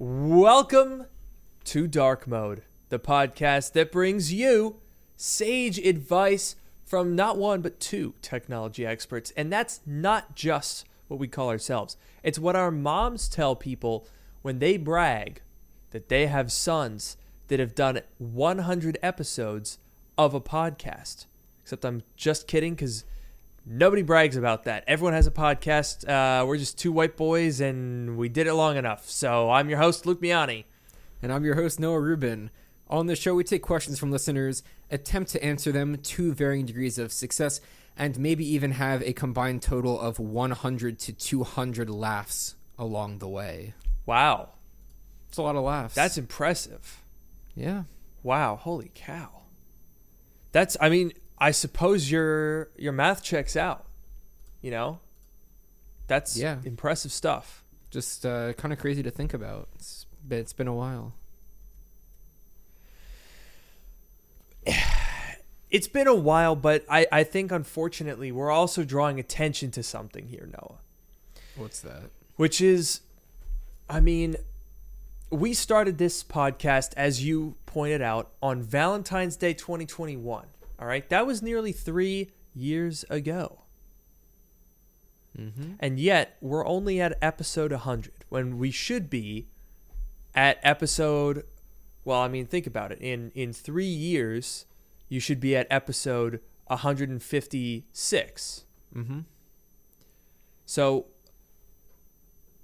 Welcome to Dark Mode, the podcast that brings you sage advice from not one but two technology experts. And that's not just what we call ourselves, it's what our moms tell people when they brag that they have sons that have done 100 episodes of a podcast. Except I'm just kidding because nobody brags about that. Everyone has a podcast. Uh, we're just two white boys and we did it long enough. So I'm your host, Luke Miani. And I'm your host, Noah Rubin. On the show, we take questions from listeners, attempt to answer them to varying degrees of success, and maybe even have a combined total of 100 to 200 laughs along the way. Wow. It's a lot of laughs. That's impressive. yeah. Wow, holy cow. That's I mean, I suppose your your math checks out. You know? That's Yeah. impressive stuff. Just uh, kind of crazy to think about. It's been, it's been a while. It's been a while, but I, I think unfortunately we're also drawing attention to something here, Noah. What's that? Which is I mean, we started this podcast, as you pointed out, on Valentine's Day 2021. All right. That was nearly three years ago. Mm-hmm. And yet, we're only at episode 100 when we should be at episode. Well, I mean, think about it. In in three years, you should be at episode 156. Mm-hmm. So,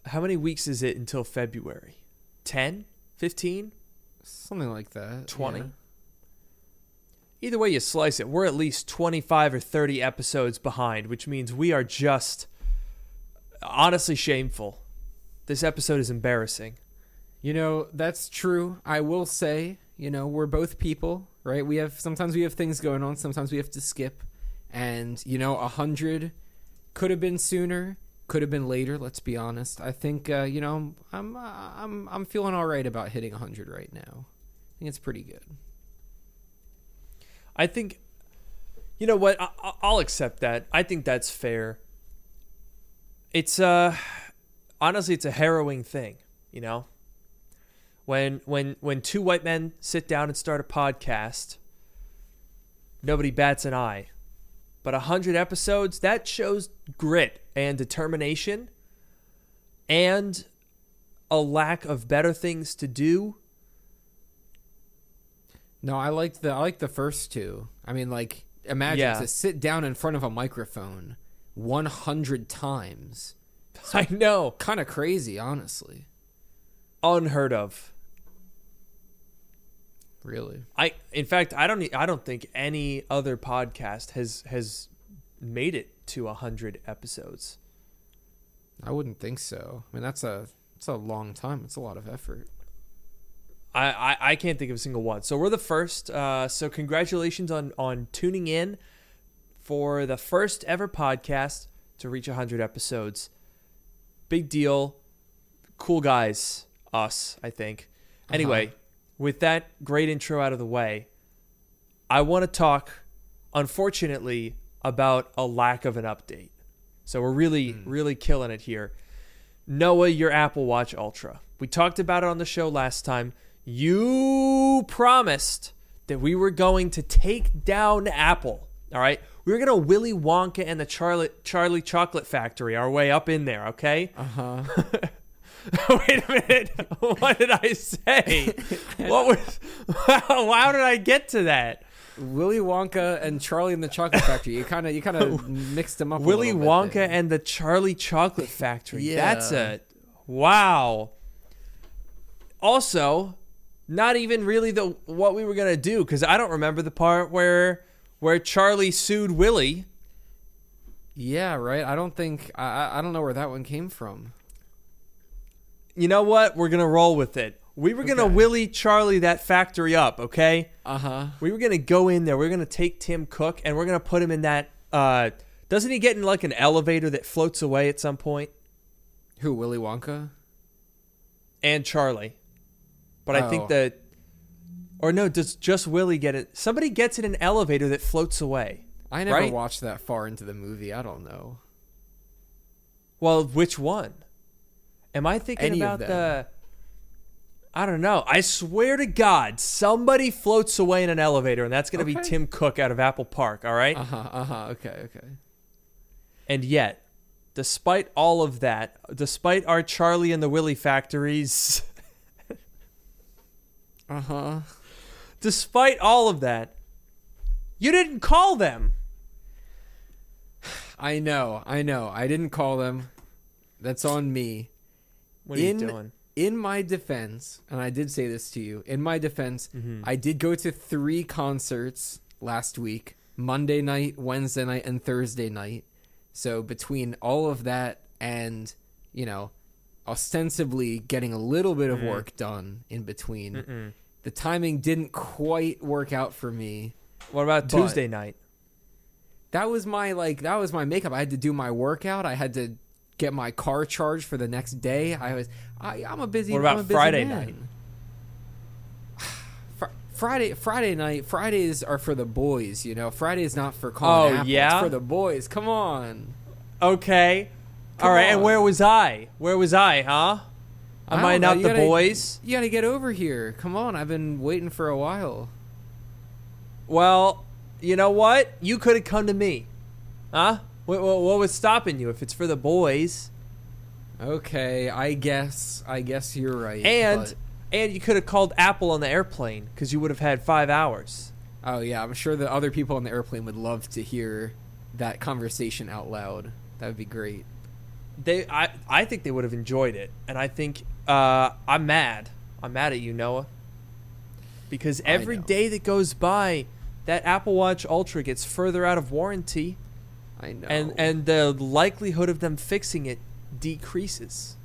how many weeks is it until February? 10? 15? Something like that. 20? yeah. Either way you slice it, we're at least 25 or 30 episodes behind, which means we are just honestly shameful. This episode is embarrassing. You know, that's true. I will say, you know, we're both people, right? We have sometimes we have things going on, sometimes we have to skip. And, you know, a hundred could have been sooner, could have been later, let's be honest. I think uh, you know, I'm I'm I'm feeling all right about hitting a 100 right now. I think it's pretty good. I think, you know what? I, I'll accept that. I think that's fair. It's uh, honestly, it's a harrowing thing. You know, when when when two white men sit down and start a podcast, nobody bats an eye. But a hundred episodes that shows grit and determination, and a lack of better things to do. No, I like the I like the first two. I mean, like imagine Yeah. to sit down in front of a microphone 100 times. I know, Kind of crazy, honestly. unheard of. Really. I in fact I don't I don't think any other podcast has has made it to a hundred episodes. I wouldn't think so. I mean, that's a it's a long time. It's a lot of effort. I, I, I can't think of a single one. So we're the first. Uh, so congratulations on on tuning in for the first ever podcast to reach hundred episodes. Big deal. Cool guys, us. I think. Anyway, with that great intro out of the way, I want to talk, unfortunately, about a lack of an update. So we're really, really killing it here. Noah, your Apple Watch Ultra. We talked about it on the show last time. You promised that we were going to take down Apple. All right. We were going to Willy Wonka and the Charlie, Charlie Chocolate Factory our way up in there. Okay. Uh huh. Wait a minute. what did I say? what was. How did I get to that? Willy Wonka and Charlie and the Chocolate Factory. You kind of you kind of mixed them up. Willy Wonka there. and the Charlie Chocolate Factory. Yeah. That's a wow. Also, not even really the what we were gonna do because I don't remember the part where where Charlie sued Willie. Yeah, right. I don't think I I- don't know where that one came from. You know what? We're gonna roll with it. We were gonna Okay. Willie Charlie that factory up. Okay. Uh huh. We were gonna go in there. We are gonna take Tim Cook and we're gonna put him in that. Uh, doesn't he get in like an elevator that floats away at some point? Who Willy Wonka? and Charlie. But I Oh. think that, or no, does just Willie get it? Somebody gets in an elevator that floats away. I never Right? watched that far into the movie. I don't know. Well, which one? Am I thinking Any about the? I don't know. I swear to God, somebody floats away in an elevator, and that's going to be Tim Cook out of Apple Park, all right? Uh huh. Uh huh. Okay. Okay. And yet, despite all of that, despite our Charlie and the Willy factories, Uh huh. despite all of that, you didn't call them. I know. I know. I didn't call them. That's on me. What are In- you doing? In my defense, and I did say this to you, in my defense, Mm-hmm. I did go to three concerts last week Monday night, Wednesday night, and Thursday night. So between all of that and, you know, ostensibly getting a little bit of Mm-hmm. work done in between, the timing didn't quite work out for me. What about Tuesday night? That was my like that was my makeup. I had to do my workout. I had to get my car charged for the next day. I was I, I'm a busy. What about I'm a busy Friday man. night? Fr- Friday Friday night Fridays are for the boys, you know. Friday's not for calling Oh, Apple, yeah? it's for the boys. Come on. Okay. All right. And where was I? Where was I, huh? Am I, know, not the gotta- boys? You got to get over here. Come on. I've been waiting for a while. Well, you know what? You could have come to me. Huh? What, what, what was stopping you if it's for the boys? Okay, I guess I guess you're right. And but- and you could have called Apple on the airplane because you would have had five hours. oh yeah, I'm sure the other people on the airplane would love to hear that conversation out loud. That would be great. They, I, I think they would have enjoyed it, and I think uh, I'm mad. I'm mad at you, Noah, because every day that goes by, that Apple Watch Ultra gets further out of warranty, I know. and and the likelihood of them fixing it decreases.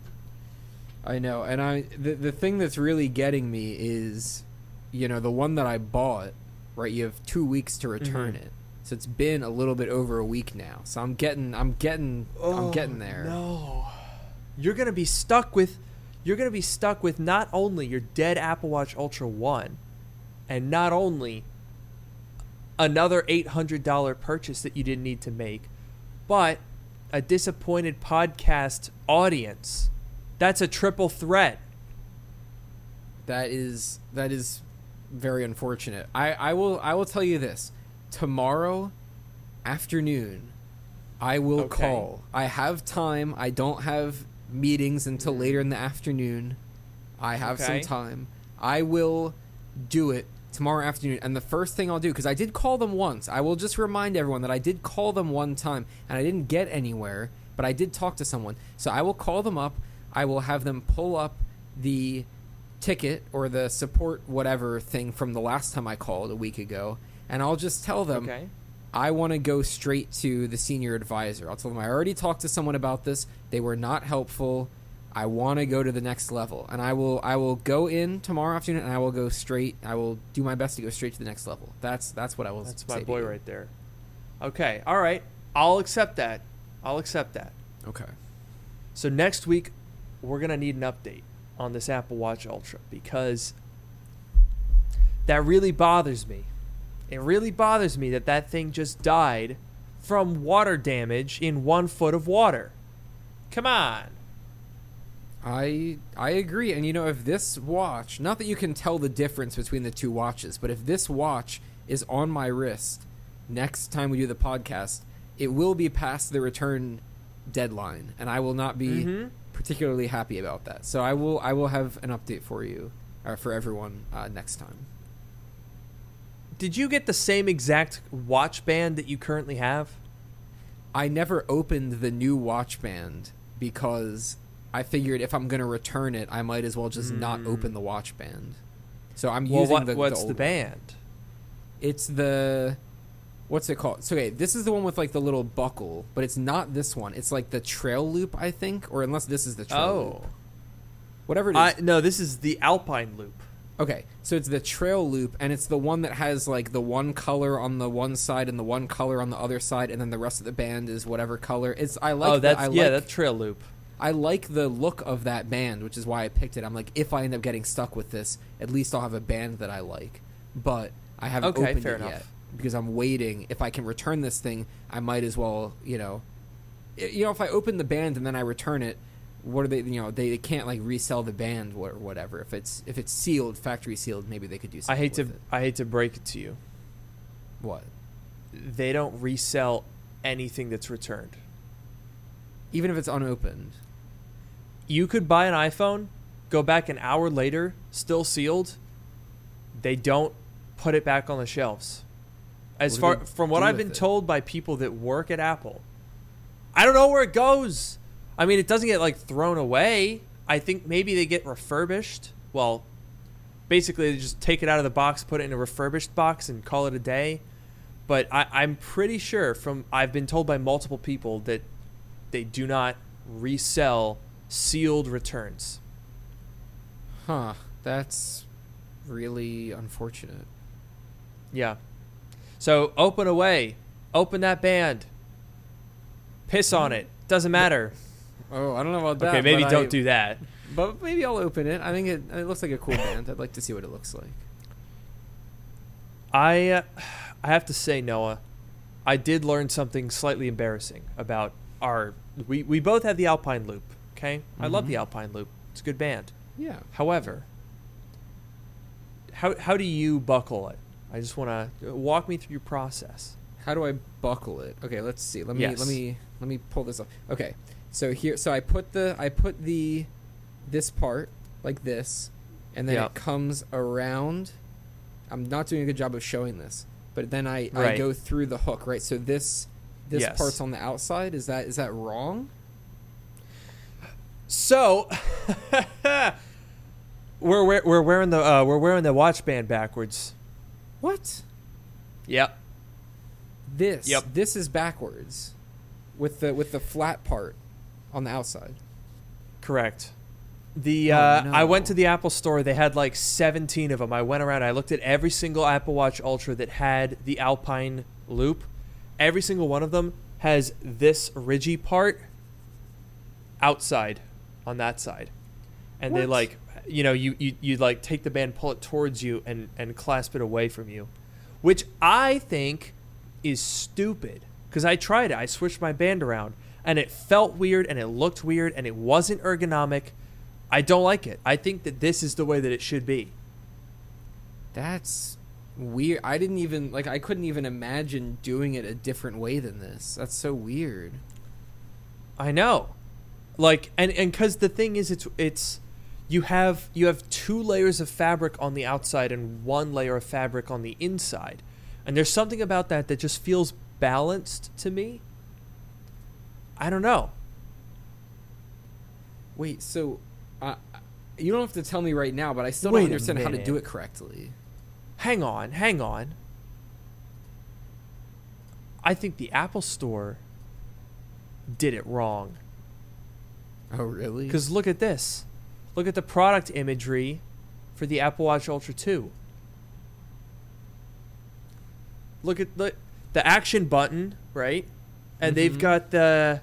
I know, and I the the thing that's really getting me is, you know, the one that I bought. Right, you have two weeks to return Mhm. it, so it's been a little bit over a week now. So I'm getting, I'm getting, I'm oh, getting there. Oh, No, you're gonna be stuck with, you're gonna be stuck with not only your dead Apple Watch Ultra One, and not only another eight hundred dollar purchase that you didn't need to make, but a disappointed podcast audience. That's a triple threat. That is that is very unfortunate. I I will I will tell you this. Tomorrow afternoon I will Okay. call. I have time. I don't have meetings until later in the afternoon. I have Okay. some time. I will do it tomorrow afternoon. And the first thing I'll do cuz I did call them once. I will just remind everyone that I did call them one time and I didn't get anywhere, but I did talk to someone. So I will call them up. I will have them pull up the ticket or the support whatever thing from the last time I called a week ago, and I'll just tell them Okay. I want to go straight to the senior advisor. I'll tell them I already talked to someone about this. They were not helpful. I want to go to the next level, and I will. I will go in tomorrow afternoon, and I will go straight. I will do my best to go straight to the next level. That's that's what I will. That's say my boy right there. Okay. All right. I'll accept that. I'll accept that. Okay. So next week, we're gonna need an update on this Apple Watch Ultra because that really bothers me. It really bothers me that that thing just died from water damage in one foot of water. Come on. I I agree, and you know if this watch, not that you can tell the difference between the two watches, but if this watch is on my wrist next time we do the podcast, it will be past the return deadline, and I will not be Mhm. particularly happy about that. So I will I will have an update for you, or for everyone uh, next time. Did you get the same exact watch band that you currently have? I never opened the new watch band because I figured if I'm going to return it, I might as well just not Mm. open the watch band. So I'm Well, using what, the what's the, the band? It's the what's it called? So okay, this is the one with like the little buckle, but it's not this one. It's like the trail loop, I think, or unless this is the trail loop. Oh, Whatever it is. I, no, this is the Alpine Loop. Okay, so it's the trail loop and it's the one that has like the one color on the one side and the one color on the other side and then the rest of the band is whatever color. It's I like oh, the- that's I yeah, like, that's Trail Loop. I like the look of that band, which is why I picked it. I'm like, if I end up getting stuck with this, at least I'll have a band that I like. But I haven't Okay, opened it enough. yet because I'm waiting. If I can return this thing, I might as well, you know, you know, if I open the band and then I return it, what are they? You know, they, they can't like resell the band or whatever. If it's if it's sealed, factory sealed, maybe they could do something I hate to it. I hate to break it to you. what They don't resell anything that's returned. even if it's unopened. You could buy an iPhone, go back an hour later, still sealed. They don't put it back on the shelves. As What far from what I've been it? told by people that work at Apple, I don't know where it goes. I mean, it doesn't get like thrown away. I think maybe they get refurbished. Well, basically, they just take it out of the box, put it in a refurbished box, and call it a day. But I, I'm pretty sure from I've been told by multiple people that they do not resell sealed returns. Huh. That's really unfortunate. Yeah. So open away. Open that band. Piss on it. Doesn't matter. Oh, I don't know about that. Okay, maybe don't I- do that. But maybe I'll open it. I think it, it looks like a cool band. I'd like to see what it looks like. I uh, I have to say, Noah, I did learn something slightly embarrassing about our. We we both have the Alpine Loop. Okay, I love the Mhm. Alpine Loop. It's a good band. Yeah. However, how how do you buckle it? I just want to walk me through your process. How do I buckle it? Okay, let's see. Let me Yes. let me let me pull this up. Okay. So here so I put the I put the this part like this and then Yeah. it comes around. I'm not doing a good job of showing this. But then I, I go through the hook, right? So this this Yes. part's on the outside. Is that is that wrong? So we're we're we're wearing the uh, we're wearing the watch band backwards. What? Yep. This Yep. this is backwards with the with the flat part on the outside. Correct. The Oh, uh, I went to the Apple store. They had like 17 of them. I went around. I looked at every single Apple Watch Ultra that had the Alpine loop. Every single one of them has this ridgy part outside on that side, and they like you know you you you like take the band, pull it towards you, and and clasp it away from you, which I think is stupid because I tried it. I switched my band around and it felt weird and it looked weird and it wasn't ergonomic. I don't like it. I think that this is the way that it should be. That's weird. I didn't even like I couldn't even imagine doing it a different way than this. That's so weird. I know. Like and and cuz the thing is it's it's you have you have two layers of fabric on the outside and one layer of fabric on the inside. And there's something about that that just feels balanced to me. I don't know. Wait, so uh, you don't have to tell me right now, but I still Wait don't understand how to do it correctly. Hang on, hang on. I think the Apple Store did it wrong. Oh, really? Because look at this. Look at the product imagery for the Apple Watch Ultra 2. Look at the the action button, right? And they've Mhm. got the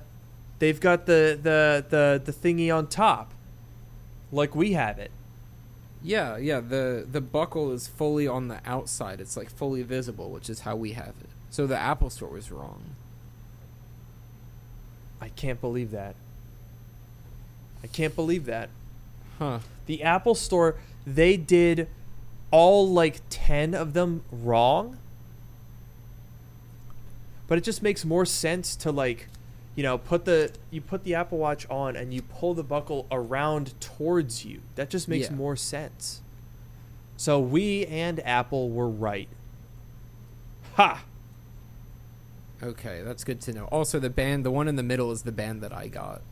they've got the, the the the thingy on top. Like we have it. yeah, yeah. The the buckle is fully on the outside. It's like fully visible, which is how we have it. So the Apple Store was wrong. I can't believe that. I can't believe that. Huh. The Apple Store, they did all like 10 of them wrong. But it just makes more sense to like, you know, put the you put the Apple Watch on and you pull the buckle around towards you. That just makes Yeah. more sense. So we and Apple were right. Ha. Okay, that's good to know. Also, the band, the one in the middle, is the band that I got.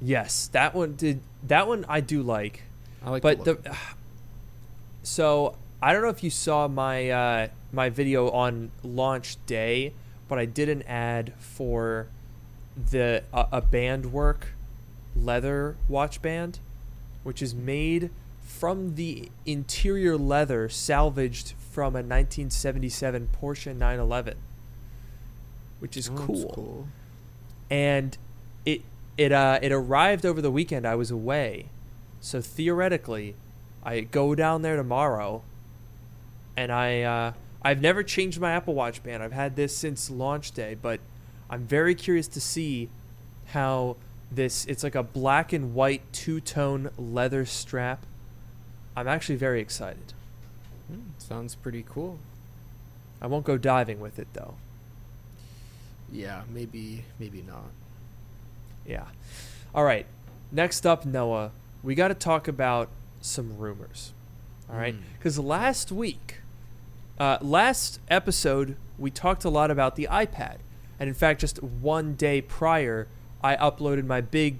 Yes, that one did that one I do like. I like. but the, the, so I don't know if you saw my uh, my video on launch day, but I did an ad for the uh, a Bandwerk leather watch band, which is made from the interior leather salvaged from a 1977 Porsche 911, which is Oh, that's cool and it it uh it arrived over the weekend. I was away, so theoretically, I go down there tomorrow, and I uh, I've never changed my Apple Watch band. I've had this since launch day, but I'm very curious to see how this it's like a black and white two-tone leather strap. I'm actually very excited. Hmm, sounds pretty cool. I won't go diving with it though. Yeah, maybe maybe not. Yeah. All right. Next up, Noah, we got to talk about some rumors. All right, Mm. because last week, uh, last episode, we talked a lot about the iPad, and in fact, just one day prior, I uploaded my big,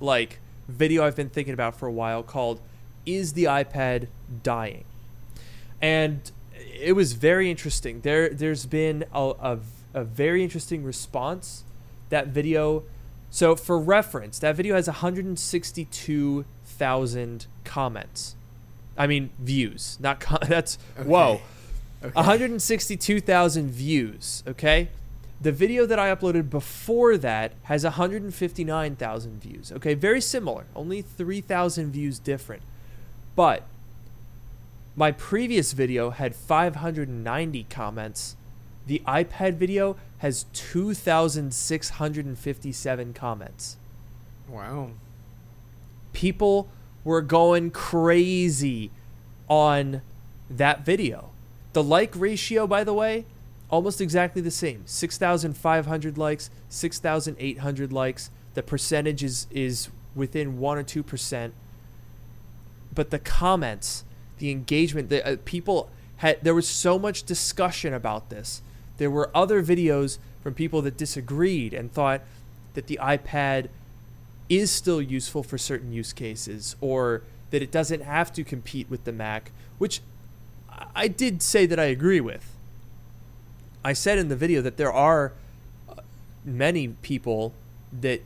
like, video I've been thinking about for a while called "Is the iPad Dying?" and it was very interesting. There, there's been a, a, a very interesting response. That video. So for reference, that video has 162,000 comments. I mean views, not com- that's whoa. Okay. 162,000 views, okay? The video that I uploaded before that has 159,000 views. Okay, very similar, only 3,000 views different. But my previous video had 590 comments. The iPad video has 2,657 comments. Wow. People were going crazy on that video. The like ratio, by the way, almost exactly the same 6,500 likes, 6,800 likes. The percentage is, is within 1 or 2%. But the comments, the engagement, the uh, people had, there was so much discussion about this. There were other videos from people that disagreed and thought that the iPad is still useful for certain use cases or that it doesn't have to compete with the Mac, which I- I did say that I agree with. I said in the video that there are uh, many people that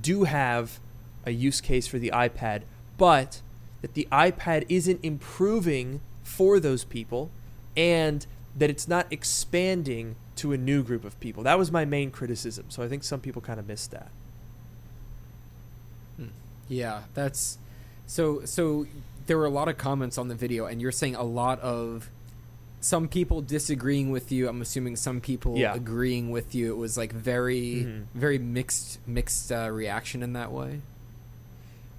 do have a use case for the iPad, but that the iPad isn't improving for those people and that it's not expanding to a new group of people. That was my main criticism. So I think some people kind of missed that. Yeah, that's so so there were a lot of comments on the video and you're saying a lot of some people disagreeing with you. I'm assuming some people Yeah. agreeing with you. It was like very Mhm. very mixed mixed uh, reaction in that way.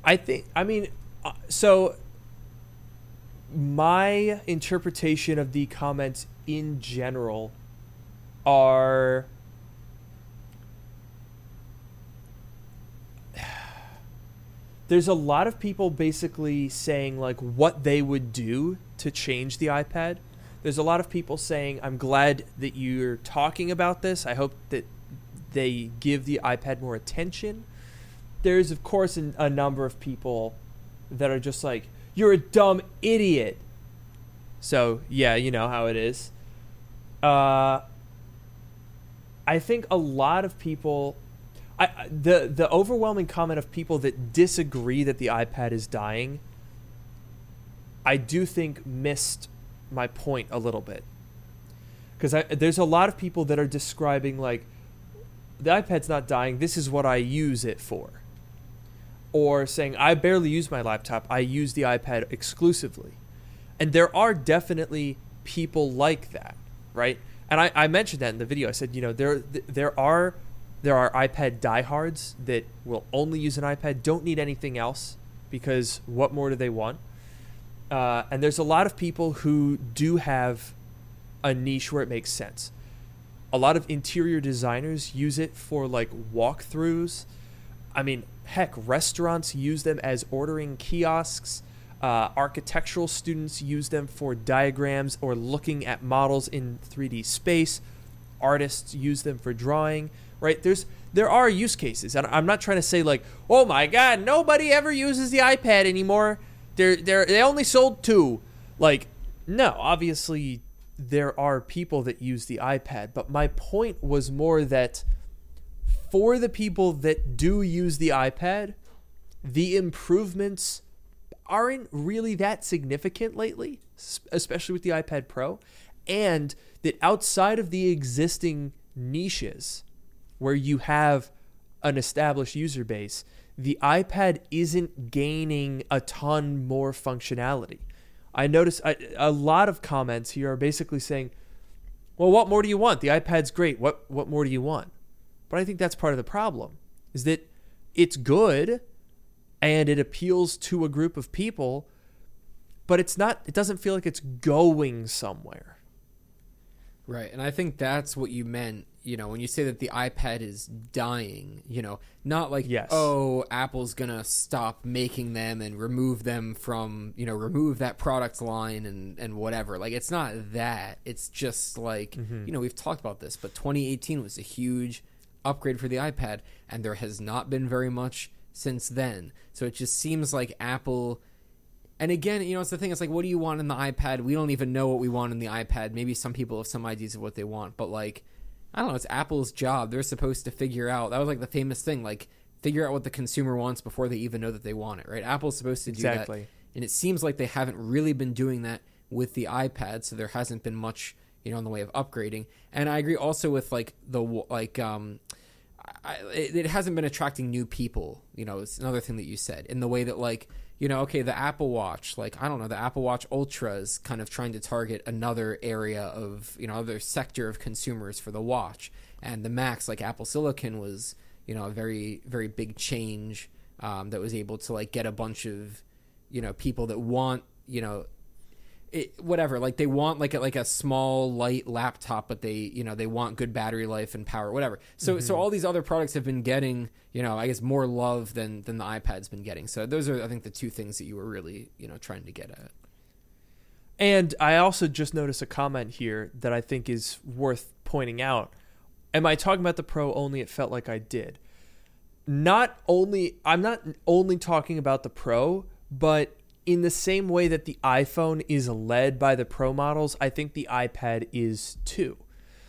I think. I mean, uh, so my interpretation of the comments in general are there's a lot of people basically saying like what they would do to change the iPad. There's a lot of people saying I'm glad that you're talking about this. I hope that they give the iPad more attention. There's of course an, a number of people that are just like you're a dumb idiot. So yeah you know how it is. Uh i think a lot of people I, the the overwhelming comment of people that disagree that the ipad is dying i do think missed my point a little bit because there's a lot of people that are describing like the iPad's not dying. This is what I use it for. Or saying, I barely use my laptop. I use the iPad exclusively. And there are definitely people like that, right? And I, I mentioned that in the video. I said, you know, there there are there are iPad diehards that will only use an iPad, don't need anything else, because what more do they want? Uh, and there's a lot of people who do have a niche where it makes sense a lot of interior designers use it for like walkthroughs. I mean, heck, restaurants use them as ordering kiosks. Uh, architectural students use them for diagrams or looking at models in 3D space. Artists use them for drawing. Right? There's there are use cases, and I'm not trying to say like, oh my god, nobody ever uses the iPad anymore. They're they they only sold two. Like, no, obviously there are people that use the iPad, but my point was more that for the people that do use the iPad, the improvements aren't really that significant lately, especially with the iPad Pro, and that outside of the existing niches where you have an established user base, the iPad isn't gaining a ton more functionality. I notice a, a lot of comments here are basically saying, "Well, what more do you want? The iPad's great. What what more do you want?" But I think that's part of the problem is that it's good and it appeals to a group of people, but it's not it doesn't feel like it's going somewhere. Right. And I think that's what you meant, you know, when you say that the iPad is dying, you know, not like, Yes. oh, Apple's going to stop making them and remove them from, you know, remove that product line and, and whatever. Like, it's not that. It's just like, mm-hmm. you know, we've talked about this, but 2018 was a huge upgrade for the iPad, and there has not been very much since then. So it just seems like Apple and again, you know, it's the thing. It's like, what do you want in the iPad? We don't even know what we want in the iPad. Maybe some people have some ideas of what they want, but like, I don't know. It's Apple's job. They're supposed to figure out. That was like the famous thing, like figure out what the consumer wants before they even know that they want it. Right? Apple's supposed to do Exactly. that, and it seems like they haven't really been doing that with the iPad. So there hasn't been much, you know, in the way of upgrading. And I agree also with like the like um I, it, it hasn't been attracting new people. You know, it's another thing that you said in the way that like you know, okay, the Apple Watch, like I don't know, the Apple Watch Ultra is kind of trying to target another area of you know other sector of consumers for the watch, and the Macs, like Apple Silicon, was you know a very very big change um, that was able to like get a bunch of you know people that want you know it, whatever like they want like a, like a small light laptop but they you know they want good battery life and power whatever so mm-hmm. so all these other products have been getting you know i guess more love than than the ipad's been getting so those are i think the two things that you were really you know trying to get at And I also just noticed a comment here that I think is worth pointing out. Am I talking about the Pro only? It felt like I did. Not only, I'm not only talking about the Pro, but in the same way that the iPhone is led by the Pro models, I think the iPad is too.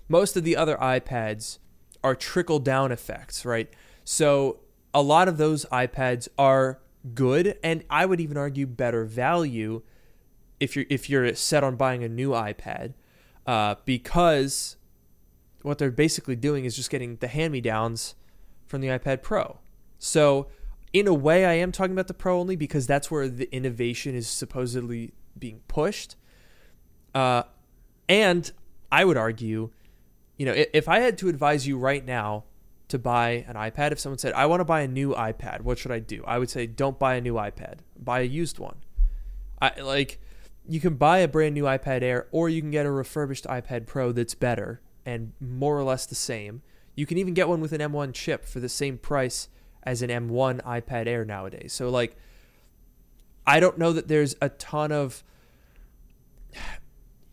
Most of the other iPads are trickle down effects, right? So a lot of those iPads are good, and I would even argue better value if you're if you're set on buying a new iPad, uh, because what they're basically doing is just getting the hand me downs from the iPad Pro. So in a way, I am talking about the Pro only because that's where the innovation is supposedly being pushed. Uh, and I would argue, you know, if, I had to advise you right now to buy an iPad, if someone said, I want to buy a new iPad, what should I do? I would say, don't buy a new iPad, buy a used one. I like you can buy a brand new iPad Air or you can get a refurbished iPad Pro that's better and more or less the same. You can even get one with an M1 chip for the same price as an M1 iPad Air nowadays. So like I don't know that there's a ton of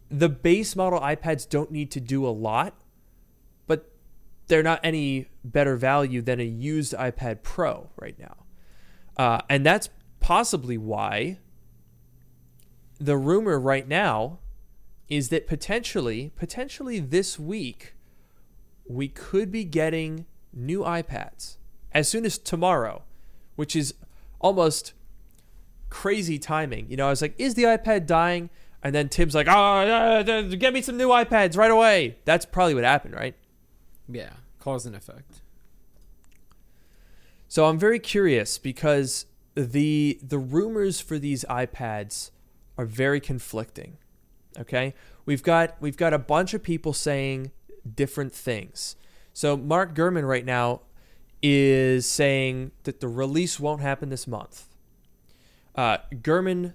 the base model iPads don't need to do a lot, but they're not any better value than a used iPad Pro right now. Uh, and that's possibly why the rumor right now is that potentially, potentially this week, we could be getting new iPads as soon as tomorrow, which is almost crazy timing. You know, I was like, is the iPad dying? And then Tim's like, oh, get me some new iPads right away. That's probably what happened, right? yeah cause and effect So I'm very curious because the the rumors for these iPads are very conflicting. Okay? We've got we've got a bunch of people saying different things. So Mark Gurman right now is saying that the release won't happen this month. Uh, Gurman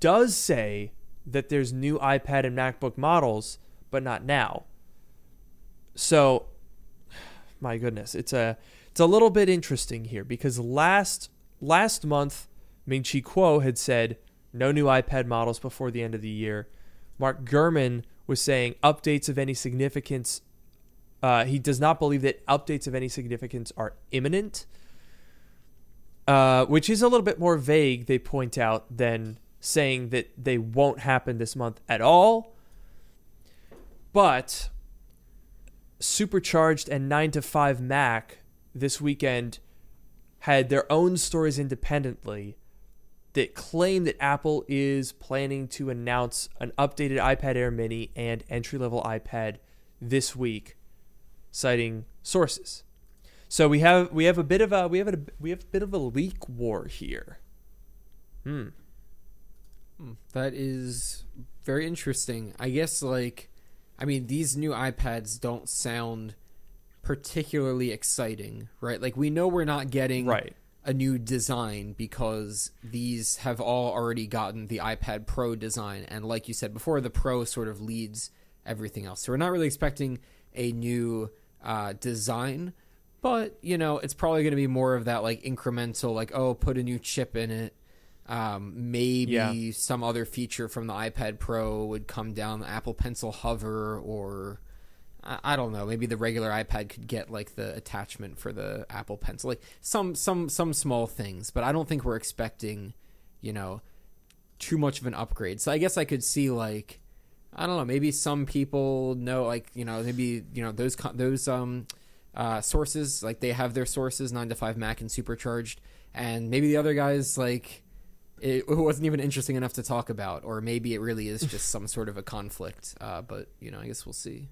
does say that there's new iPad and MacBook models, but not now. So, my goodness, it's a it's a little bit interesting here because last last month Ming Chi Kuo had said no new iPad models before the end of the year. Mark Gurman was saying updates of any significance. Uh, he does not believe that updates of any significance are imminent, uh, which is a little bit more vague. They point out than saying that they won't happen this month at all. But Supercharged and 9 to 5 Mac this weekend had their own stories independently that claim that Apple is planning to announce an updated iPad Air Mini and entry level iPad this week, citing sources. So we have we have a bit of a we have a we have a bit of a leak war here. Hmm. That is very interesting. I guess like I mean these new iPads don't sound particularly exciting, right? Like we know we're not getting Right. a new design because these have all already gotten the iPad Pro design and like you said before the Pro sort of leads everything else. So we're not really expecting a new uh, design, but you know, it's probably going to be more of that like incremental like oh, put a new chip in it. Um, maybe Yeah. some other feature from the iPad Pro would come down, the Apple Pencil Hover, or I, I don't know. Maybe the regular iPad could get like the attachment for the Apple Pencil, like some some some small things. But I don't think we're expecting, you know, too much of an upgrade. So I guess I could see like I don't know. Maybe some people know, like you know, maybe you know those those um uh, sources, like they have their sources, nine to five Mac and supercharged, and maybe the other guys like it, wasn't even interesting enough to talk about, or maybe it really is just some sort of a conflict. Uh, but you know, I guess we'll see.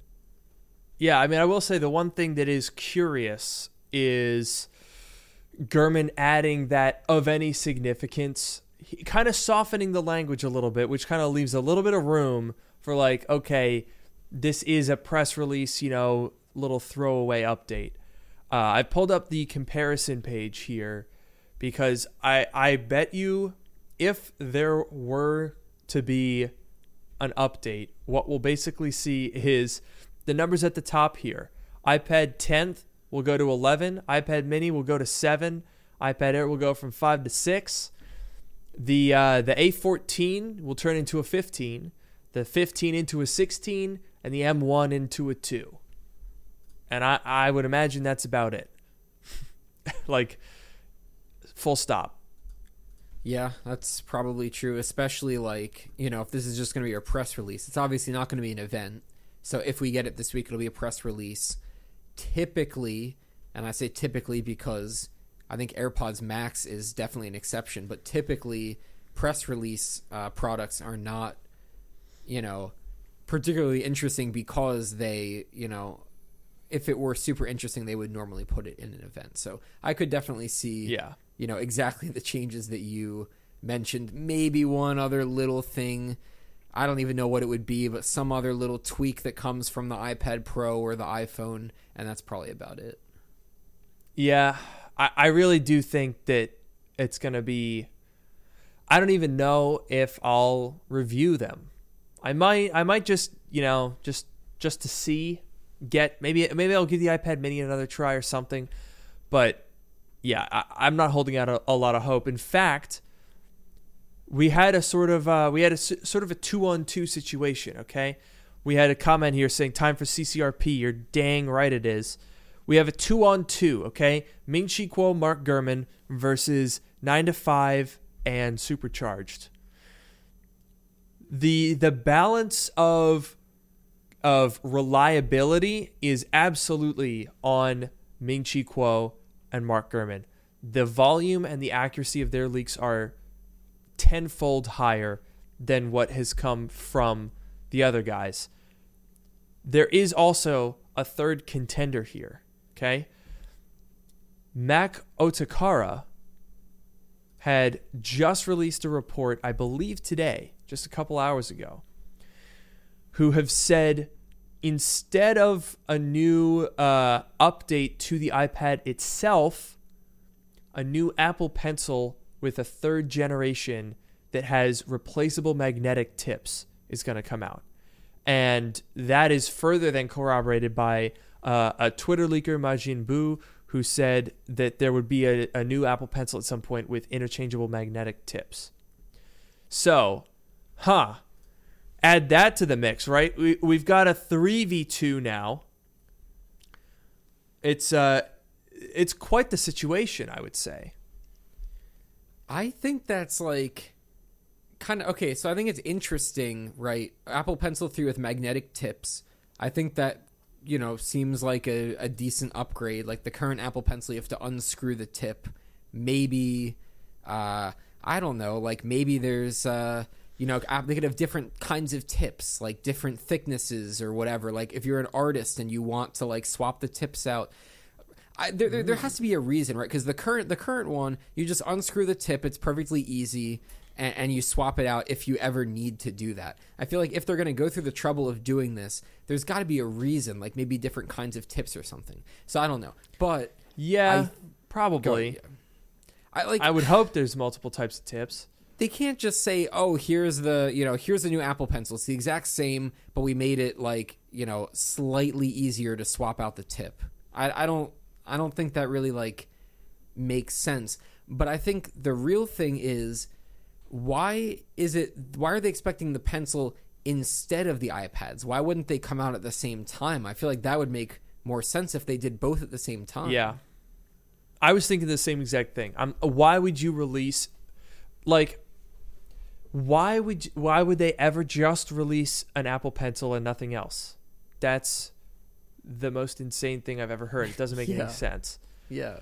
Yeah, I mean, I will say the one thing that is curious is Gurman adding that of any significance, kind of softening the language a little bit, which kind of leaves a little bit of room for like, okay, this is a press release, you know, little throwaway update. Uh, I pulled up the comparison page here because I I bet you if there were to be an update, what we'll basically see is the numbers at the top here. iPad 10th will go to 11, iPad mini will go to 7, iPad Air will go from 5 to 6. The uh, the A14 will turn into a 15, the 15 into a 16, and the M1 into a 2. And I, I would imagine that's about it. like, full stop. Yeah, that's probably true, especially like, you know, if this is just going to be a press release. It's obviously not going to be an event. So if we get it this week, it'll be a press release. Typically, and I say typically because I think AirPods Max is definitely an exception, but typically press release uh, products are not, you know, particularly interesting because they, you know, if it were super interesting, they would normally put it in an event. So I could definitely see Yeah. you know exactly the changes that you mentioned maybe one other little thing i don't even know what it would be but some other little tweak that comes from the ipad pro or the iphone and that's probably about it Yeah, I, I really do think that it's gonna be. I don't even know if I'll review them. I might. I might just you know just just to see get maybe maybe I'll give the iPad Mini another try or something. But yeah, I, I'm not holding out a, a lot of hope. In fact, we had a sort of uh, we had a sort of a two on two situation. Okay, we had a comment here saying time for CCRP. You're dang right it is. We have a two on two. Okay, Ming Chi Kuo, Mark Gurman versus nine to five and Supercharged. The the balance of of reliability is absolutely on Ming Chi Kuo and Mark Gurman. The volume and the accuracy of their leaks are tenfold higher than what has come from the other guys. There is also a third contender here, okay? Mac Otakara had just released a report, I believe today, just a couple hours ago, who have said instead of a new uh, update to the iPad itself, a new Apple Pencil with a third generation that has replaceable magnetic tips is going to come out. And that is further than corroborated by uh, a Twitter leaker, Majin Bu, who said that there would be a, a new Apple Pencil at some point with interchangeable magnetic tips. So, huh. Add that to the mix, right? We, we've got a 3v2 now. It's uh it's quite the situation, I would say. i think that's like kind of okay so i think it's interesting right apple pencil 3 with magnetic tips i think that you know seems like a, a decent upgrade like the current apple pencil you have to unscrew the tip maybe uh i don't know like maybe there's uh you know uh, they could have different kinds of tips like different thicknesses or whatever like if you're an artist and you want to like swap the tips out I, there, there, there has to be a reason, right? Because the current the current one, you just unscrew the tip. It's perfectly easy, and, and you swap it out if you ever need to do that. I feel like if they're going to go through the trouble of doing this, there's got to be a reason, like maybe different kinds of tips or something. So I don't know, but Yeah, I- probably. Go- I like I would hope there's multiple types of tips. They can't just say, "Oh, here's the you know here's the new Apple Pencil. It's the exact same, but we made it like you know slightly easier to swap out the tip." I, I don't I don't think that really like makes sense. But I think the real thing is why is it why are they expecting the pencil instead of the iPads? Why wouldn't they come out at the same time? I feel like that would make more sense if they did both at the same time. Yeah. I was thinking the same exact thing. I'm, why would you release, like, why would why would they ever just release an Apple Pencil and nothing else? That's the most insane thing I've ever heard. It doesn't make Yeah. any sense. Yeah.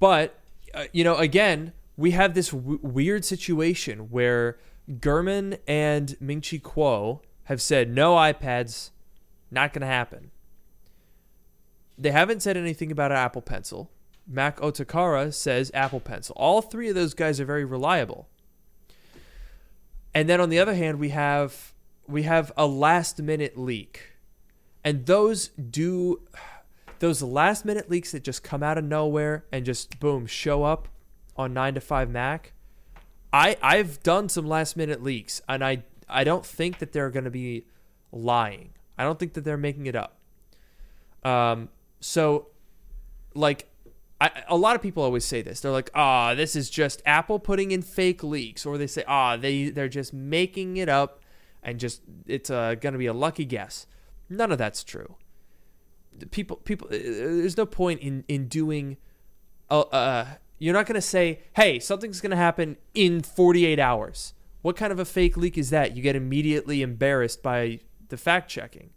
But uh, you know, again, we have this w- weird situation where Gurman and Ming Chi Kuo have said no iPads, not going to happen. They haven't said anything about an Apple Pencil. Macotakara says Apple Pencil. All three of those guys are very reliable. And then on the other hand, we have we have a last minute leak. And those do those last minute leaks that just come out of nowhere and just boom show up on 9 to 5 Mac. I I've done some last minute leaks and I I don't think that they're going to be lying. I don't think that they're making it up. Um so like I, a lot of people always say this. They're like, "Ah, this is just Apple putting in fake leaks," or they say, "Ah, they they're just making it up, and just it's uh, going to be a lucky guess." None of that's true. People, people, uh, there's no point in in doing. Uh, uh you're not going to say, "Hey, something's going to happen in 48 hours." What kind of a fake leak is that? You get immediately embarrassed by the fact checking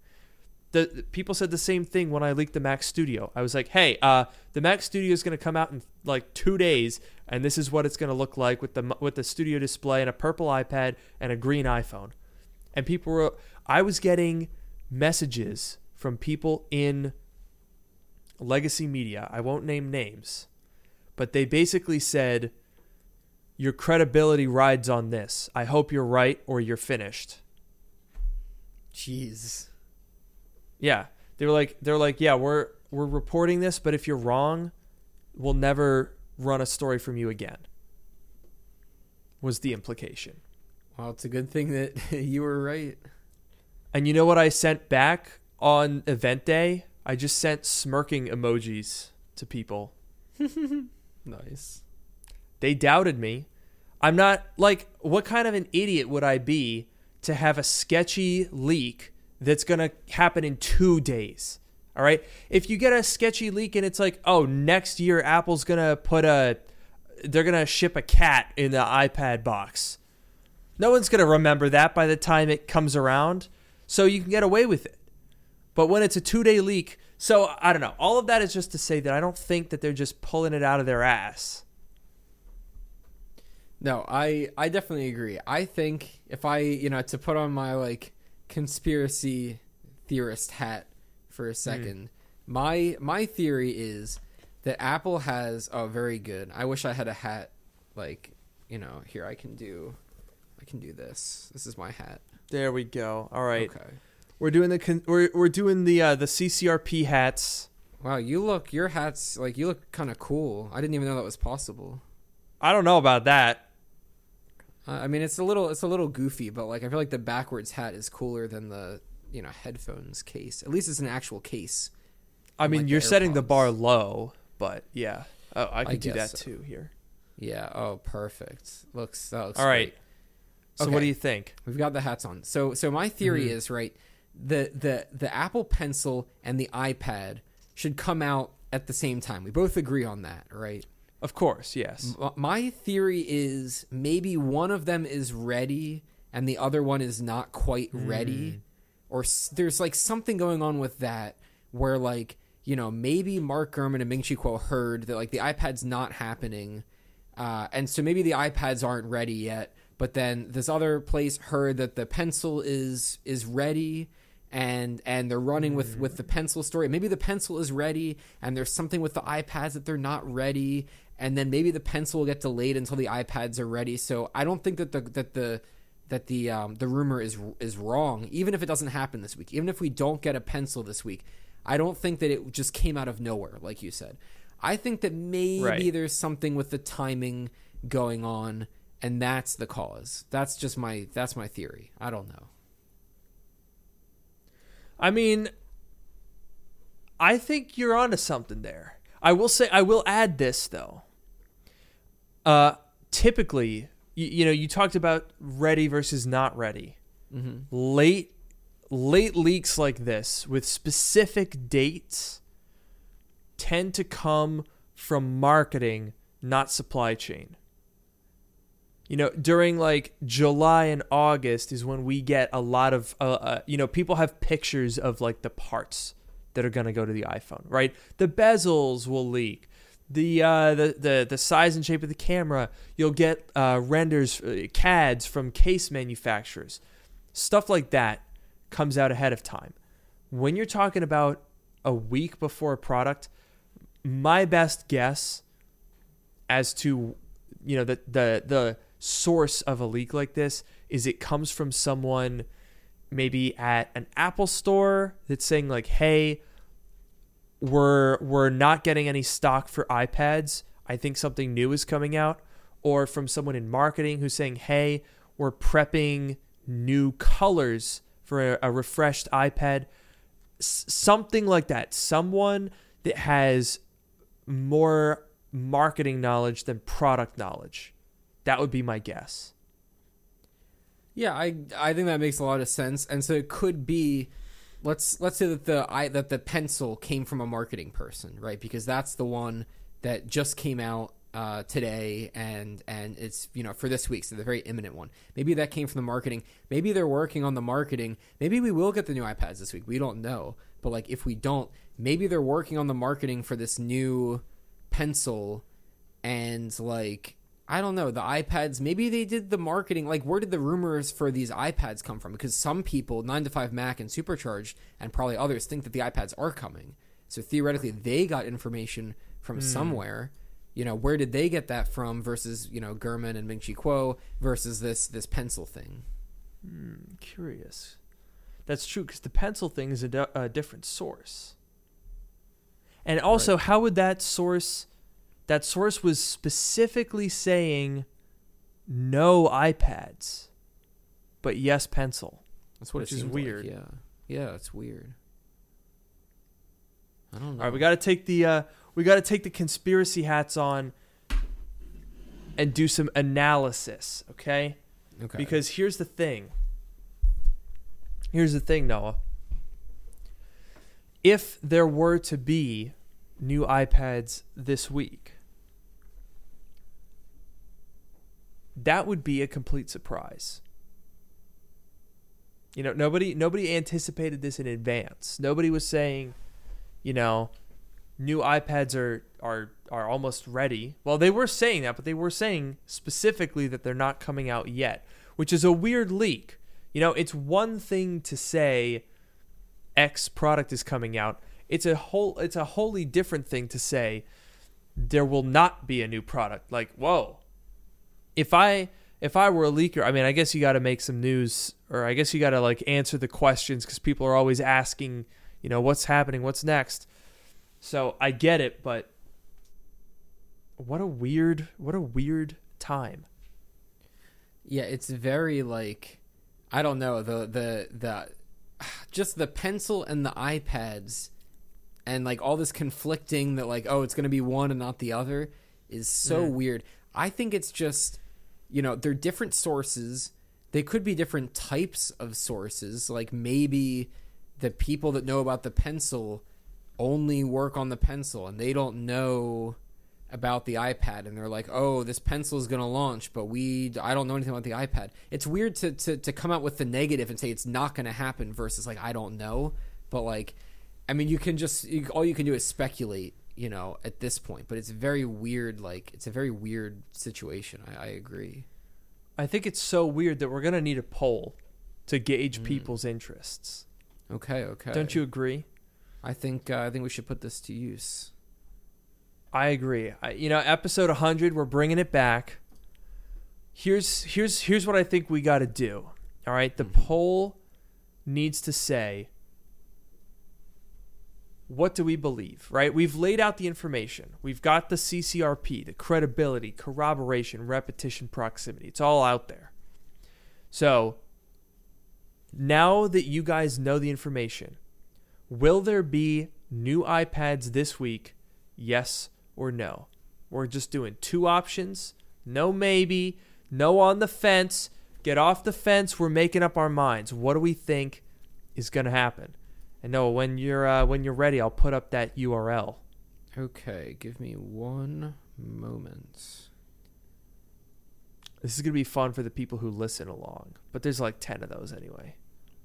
the, the- people said the same thing when I leaked the Mac Studio. I was like, "Hey, uh, the Mac Studio is going to come out in like two days, and this is what it's going to look like with the with the Studio display and a purple iPad and a green iPhone." And people were, I was getting messages from people in legacy media. I won't name names, but they basically said, "Your credibility rides on this. I hope you're right, or you're finished." Jeez. Yeah, they were like, they're like, yeah, we're we're reporting this, but if you're wrong, we'll never run a story from you again. Was the implication. Well, it's a good thing that you were right. And you know what I sent back on event day? I just sent smirking emojis to people. Nice. They doubted me. I'm not like what kind of an idiot would I be to have a sketchy leak that's going to happen in 2 days? All right? If you get a sketchy leak and it's like, "Oh, next year Apple's going to put a they're going to ship a cat in the iPad box." No one's going to remember that by the time it comes around. So you can get away with it. But when it's a 2-day leak, so I don't know. All of that is just to say that I don't think that they're just pulling it out of their ass. No, I I definitely agree. I think if I, you know, to put on my like conspiracy theorist hat for a second, my my theory is that Apple has oh very good. I wish I had a hat like, you know, here I can do I can do this. This is my hat. There we go. All right. Okay. We're doing the con- we're we're doing the uh, the CCRP hats. Wow, you look your hat's like you look kind of cool. I didn't even know that was possible. I don't know about that. Uh, I mean, it's a little it's a little goofy, but like I feel like the backwards hat is cooler than the you know headphones case. At least it's an actual case. I mean, Like you're setting the bar low, but yeah. Oh, I could do that so. too here. Yeah. Oh, perfect. Looks that looks All right. great. So Okay. what do you think? We've got the hats on. So so my theory Mm-hmm. is right. The the the Apple Pencil and the iPad should come out at the same time. We both agree on that, right? Of course, yes. M- My theory is maybe one of them is ready and the other one is not quite ready, or s- there's like something going on with that where like you know maybe Mark Gurman and Ming Chi Kuo heard that like the iPad's not happening, uh, and so maybe the iPads aren't ready yet. But then this other place heard that the pencil is is ready. And and they're running with with the pencil story. Maybe the pencil is ready, and there's something with the iPads that they're not ready, and then maybe the pencil will get delayed until the iPads are ready. So I don't think that the that the that the um, the rumor is is wrong. Even if it doesn't happen this week, even if we don't get a pencil this week, I don't think that it just came out of nowhere, like you said. I think that maybe Right. there's something with the timing going on, and that's the cause. That's just my that's my theory. I don't know. I mean, I think you're onto something there. I will say, I will add this though. Uh, typically, you, you know, you talked about ready versus not ready. Mm-hmm. Late, late leaks like this with specific dates tend to come from marketing, not supply chain. You know, during like July and August is when we get a lot of, uh, uh, you know, people have pictures of like the parts that are going to go to the iPhone, right? The bezels will leak. The, uh, the the the size and shape of the camera, you'll get uh, renders, uh, CADs from case manufacturers, stuff like that comes out ahead of time. When you're talking about a week before a product, my best guess as to you know the the the source of a leak like this is it comes from someone maybe at an Apple store that's saying like hey we're we're not getting any stock for iPads I think something new is coming out or from someone in marketing who's saying hey we're prepping new colors for a, a refreshed iPad S- something like that someone that has more marketing knowledge than product knowledge. That would be my guess. Yeah, I I think that makes a lot of sense. And so it could be let's let's say that the I that the pencil came from a marketing person, right? Because that's the one that just came out uh, today and and it's you know for this week so the very imminent one. Maybe that came from the marketing. Maybe they're working on the marketing. Maybe we will get the new ipads this week. We don't know. But like if we don't maybe they're working on the marketing for this new pencil and like I don't know the iPads. Maybe they did the marketing. Like, where did the rumors for these iPads come from? Because some people, nine to five Mac and Supercharged, and probably others, think that the iPads are coming. So theoretically, they got information from hmm. somewhere. You know, where did they get that from? Versus you know Gurman and Ming Chi Kuo versus this this pencil thing. I'm curious. That's true because the pencil thing is a, di- a different source. And also, how would that source? That source was specifically saying no iPads, but yes pencil. That's what Which it is seemed like, weird. Yeah, yeah, it's weird. I don't know. All right, we got to take the uh, we got to take the conspiracy hats on and do some analysis, okay? okay. Because here's the thing. Here's the thing, Noah. If there were to be new iPads this week, that would be a complete surprise. You know, nobody nobody anticipated this in advance. Nobody was saying, you know, new iPads are are are almost ready. Well, they were saying that, but they were saying specifically that they're not coming out yet, which is a weird leak. You know, it's one thing to say X product is coming out. It's a whole it's a wholly different thing to say there will not be a new product. Like, whoa. If I if I were a leaker, I mean, I guess you got to make some news or I guess you got to like answer the questions cuz people are always asking, you know, what's happening, what's next. So, I get it, but what a weird what a weird time. Yeah, it's very like I don't know the the the just the pencil and the iPads and like all this conflicting that like oh it's going to be one and not the other is so Mm. weird. I think it's just you know, they're different sources. They could be different types of sources. Like maybe the people that know about the pencil only work on the pencil and they don't know about the iPad and they're like, "Oh, this pencil is going to launch, but we I don't know anything about the iPad." It's weird to to to come out with the negative and say it's not going to happen versus like I don't know, but like I mean, you can just you, all you can do is speculate, you know, at this point, but it's very weird like it's a very weird situation. I, I agree. I think it's so weird that we're going to need a poll to gauge people's interests. Okay, okay. Don't you agree? I think uh, I think we should put this to use. I agree. I, you know, episode 100, we're bringing it back. Here's here's here's what I think we got to do. All right, the poll needs to say what do we believe, right? We've laid out the information. We've got the CCRP, the credibility, corroboration, repetition, proximity. It's all out there. So, now that you guys know the information, will there be new iPads this week? Yes or no? We're just doing two options. No maybe, no on the fence. Get off the fence. We're making up our minds. What do we think is going to happen? And no, when you're uh, when you're ready, I'll put up that URL. Okay, give me one moment. This is gonna be fun for the people who listen along, but there's like ten of those anyway.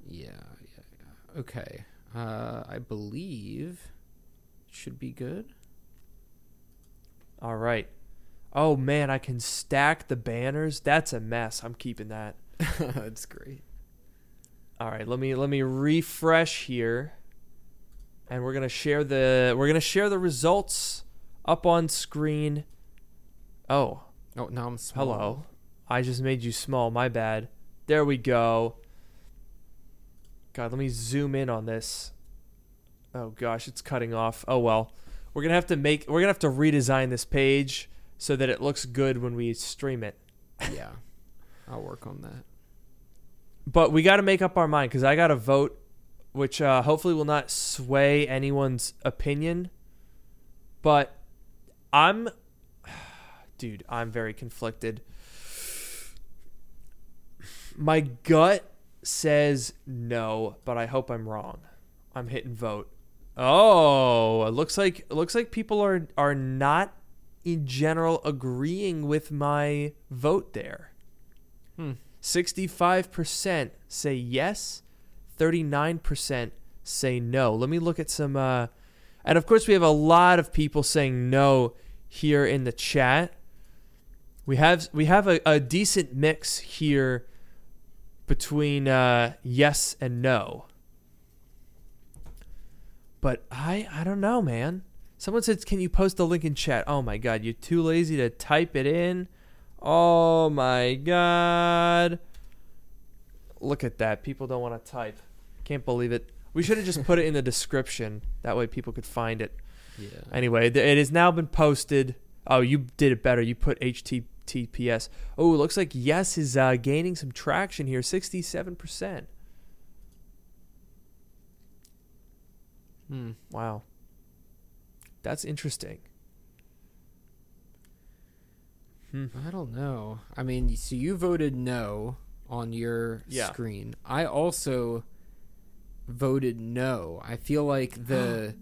Yeah, yeah, yeah. Okay. Uh, I believe it should be good. All right. Oh man, I can stack the banners. That's a mess. I'm keeping that. That's great. All right, let me let me refresh here, and we're gonna share the we're gonna share the results up on screen. Oh, Oh, now I'm small. hello. I just made you small. My bad. There we go. God, let me zoom in on this. Oh gosh, it's cutting off. Oh well. We're gonna have to make we're gonna have to redesign this page so that it looks good when we stream it. Yeah, I'll work on that. But we got to make up our mind because I got to vote, which uh, hopefully will not sway anyone's opinion. But I'm, dude, I'm very conflicted. My gut says no, but I hope I'm wrong. I'm hitting vote. Oh, it looks like it looks like people are are not in general agreeing with my vote there. Hmm. 65% say yes, 39% say no. Let me look at some uh and of course we have a lot of people saying no here in the chat. We have we have a, a decent mix here between uh yes and no. But I I don't know, man. Someone said, "Can you post the link in chat?" Oh my god, you're too lazy to type it in. Oh my god. Look at that. People don't want to type. Can't believe it. We should have just put it in the description. That way people could find it. Yeah. Anyway, th- it has now been posted. Oh, you did it better. You put HTTPS. Oh, it looks like yes is uh, gaining some traction here. 67%. Hmm. Wow. That's interesting. Hmm. I don't know. I mean, so you voted no on your Yeah. screen. I also voted no. I feel like the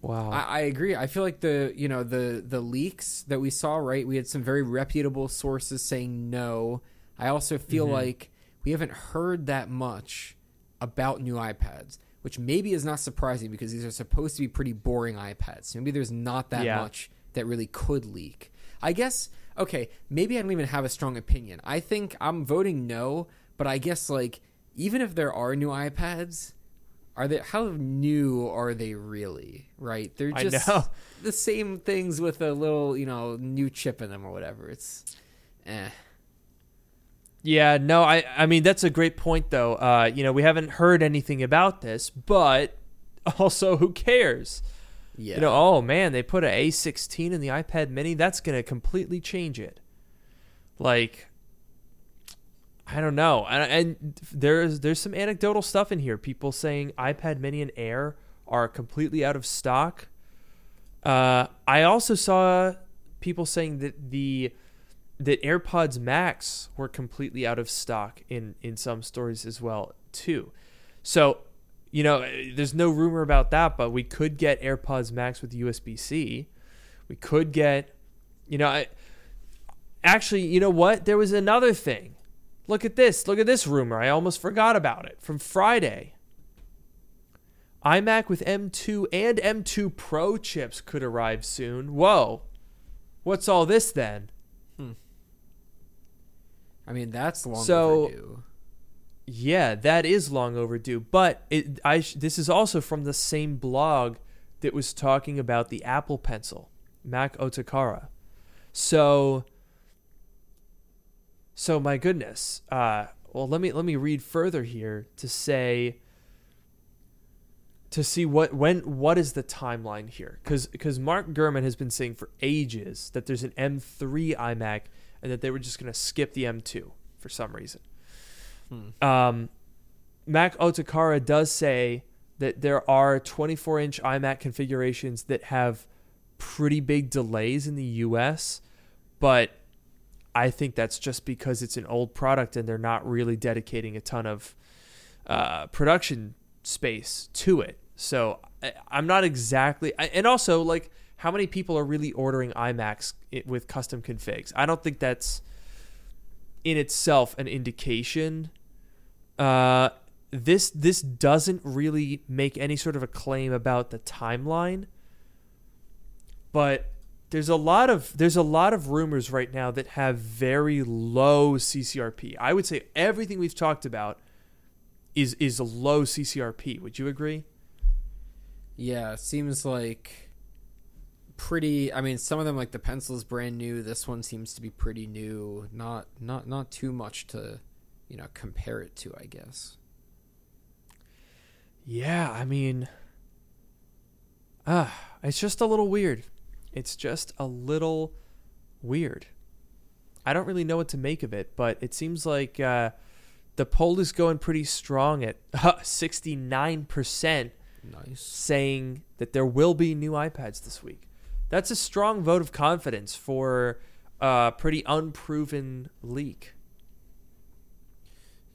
Wow. I, I agree. I feel like the you know the the leaks that we saw, right? We had some very reputable sources saying no. I also feel Mhm. like we haven't heard that much about new iPads, which maybe is not surprising because these are supposed to be pretty boring iPads. Maybe there's not that Yeah. much that really could leak. I guess okay, maybe I don't even have a strong opinion. I think I'm voting no, but I guess like even if there are new iPads, are they how new are they really? Right? They're just the same things with a little, you know, new chip in them or whatever. It's eh. Yeah, no, I I mean that's a great point though. Uh, you know, we haven't heard anything about this, but also who cares? Yeah. You know, oh man, they put a A16 in the iPad mini, that's going to completely change it. Like I don't know. And, and there's there's some anecdotal stuff in here. People saying iPad mini and Air are completely out of stock. Uh, I also saw people saying that the that AirPods Max were completely out of stock in in some stores as well too. So, you know, there's no rumor about that, but we could get AirPods Max with USB C. We could get, you know, I actually, you know what? There was another thing. Look at this. Look at this rumor. I almost forgot about it from Friday. iMac with M2 and M2 Pro chips could arrive soon. Whoa. What's all this then? Hmm. I mean, that's long So- overdue. Yeah, that is long overdue. But it, I this is also from the same blog that was talking about the Apple Pencil. Macotakara. So so my goodness. Uh, well, let me let me read further here to say to see what when what is the timeline here because because Mark Gurman has been saying for ages that there's an M3 iMac and that they were just going to skip the M2 for some reason. Hmm. Um, Macotakara does say that there are 24 inch iMac configurations that have pretty big delays in the US, but I think that's just because it's an old product and they're not really dedicating a ton of uh, production space to it. So I, I'm not exactly, and also like how many people are really ordering iMacs with custom configs? I don't think that's in itself an indication. Uh, this this doesn't really make any sort of a claim about the timeline, but there's a lot of there's a lot of rumors right now that have very low CCRP. I would say everything we've talked about is is a low CCRP. Would you agree? Yeah, seems like pretty. I mean, some of them like the pencil's brand new. This one seems to be pretty new. Not not not too much to, you know, compare it to. I guess. Yeah, I mean, ah, it's just a little weird. It's just a little weird. I don't really know what to make of it, but it seems like uh, the poll is going pretty strong at sixty-nine percent, Nice. saying that there will be new iPads this week. That's a strong vote of confidence for a pretty unproven leak.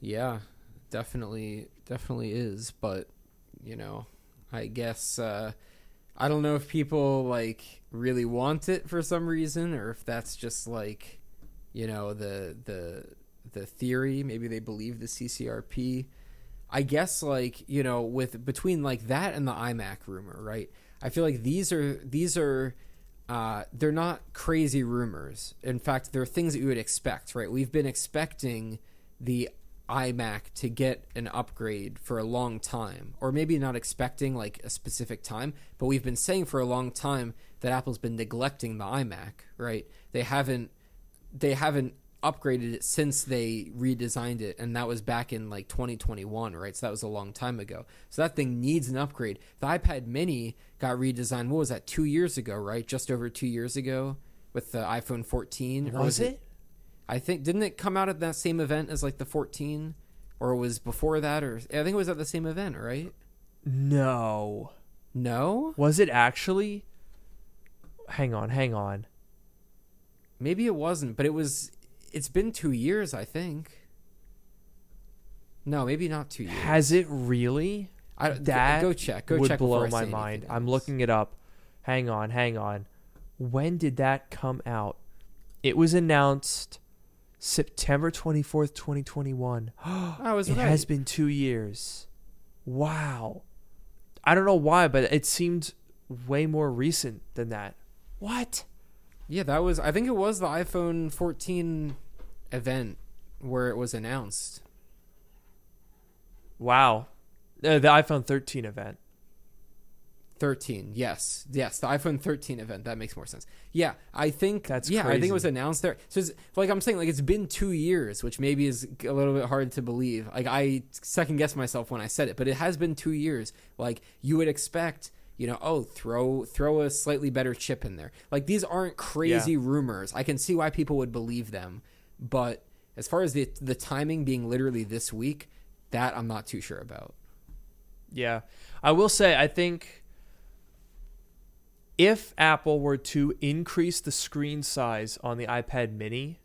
Yeah, definitely, definitely is. But you know, I guess uh, I don't know if people like really want it for some reason, or if that's just like, you know, the the the theory. Maybe they believe the CCRP. I guess like you know, with between like that and the iMac rumor, right? I feel like these are these are uh, they're not crazy rumors. In fact, they're things that you would expect, right? We've been expecting the iMac to get an upgrade for a long time, or maybe not expecting like a specific time, but we've been saying for a long time that Apple's been neglecting the iMac, right? They haven't they haven't upgraded it since they redesigned it and that was back in like 2021 right? So that was a long time ago. So that thing needs an upgrade. The ipad mini got redesigned what was that two years ago right? Just over two years ago with the iphone 14 or Was it? I think didn't it come out at that same event as like the 14 or it was before that or I think it was at the same event, right? No. No? Was it actually? Hang on, hang on. Maybe it wasn't, but it was it's been 2 years, I think. No, maybe not 2 years. Has it really? I, that go check. Go would check blow my mind. I'm looking it up. Hang on, hang on. When did that come out? It was announced September 24th, 2021. I was it right. has been 2 years. Wow. I don't know why, but it seemed way more recent than that. What? Yeah, that was I think it was the iPhone 14 event where it was announced. Wow. Uh, the iPhone 13 event. 13 yes. Yes. The iphone 13 event. That makes more sense. Yeah i think That's yeah i think it was announced there. So it's, like i'm saying like it's been two years which maybe is a little bit hard to believe. Like i second guess myself when i said it but it has been two years. Like you would expect you know oh throw throw a slightly better chip in there. Like these aren't crazy rumors. I can see why people would believe them but as far as the the timing being literally this week that i'm not too sure about. Yeah. I will say, I think if Apple were to increase the screen size on the iPad mini,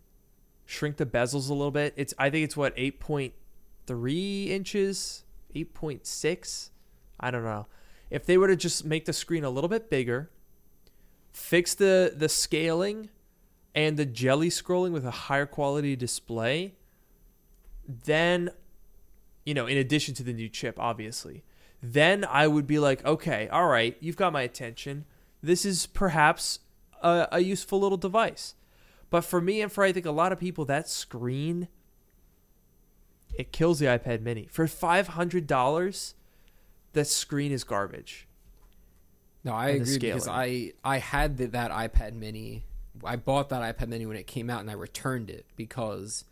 shrink the bezels a little bit, it's I think it's what, 8.3 inches? 8.6? I don't know. If they were to just make the screen a little bit bigger, fix the, the scaling and the jelly scrolling with a higher quality display, then, you know, in addition to the new chip, obviously, then I would be like, okay, all right, you've got my attention. This is perhaps a, a useful little device. But for me and for I think a lot of people, that screen, it kills the iPad mini. For $500, that screen is garbage. No, I agree because. I I had the, that iPad Mini. I bought that iPad Mini when it came out, and I returned it because,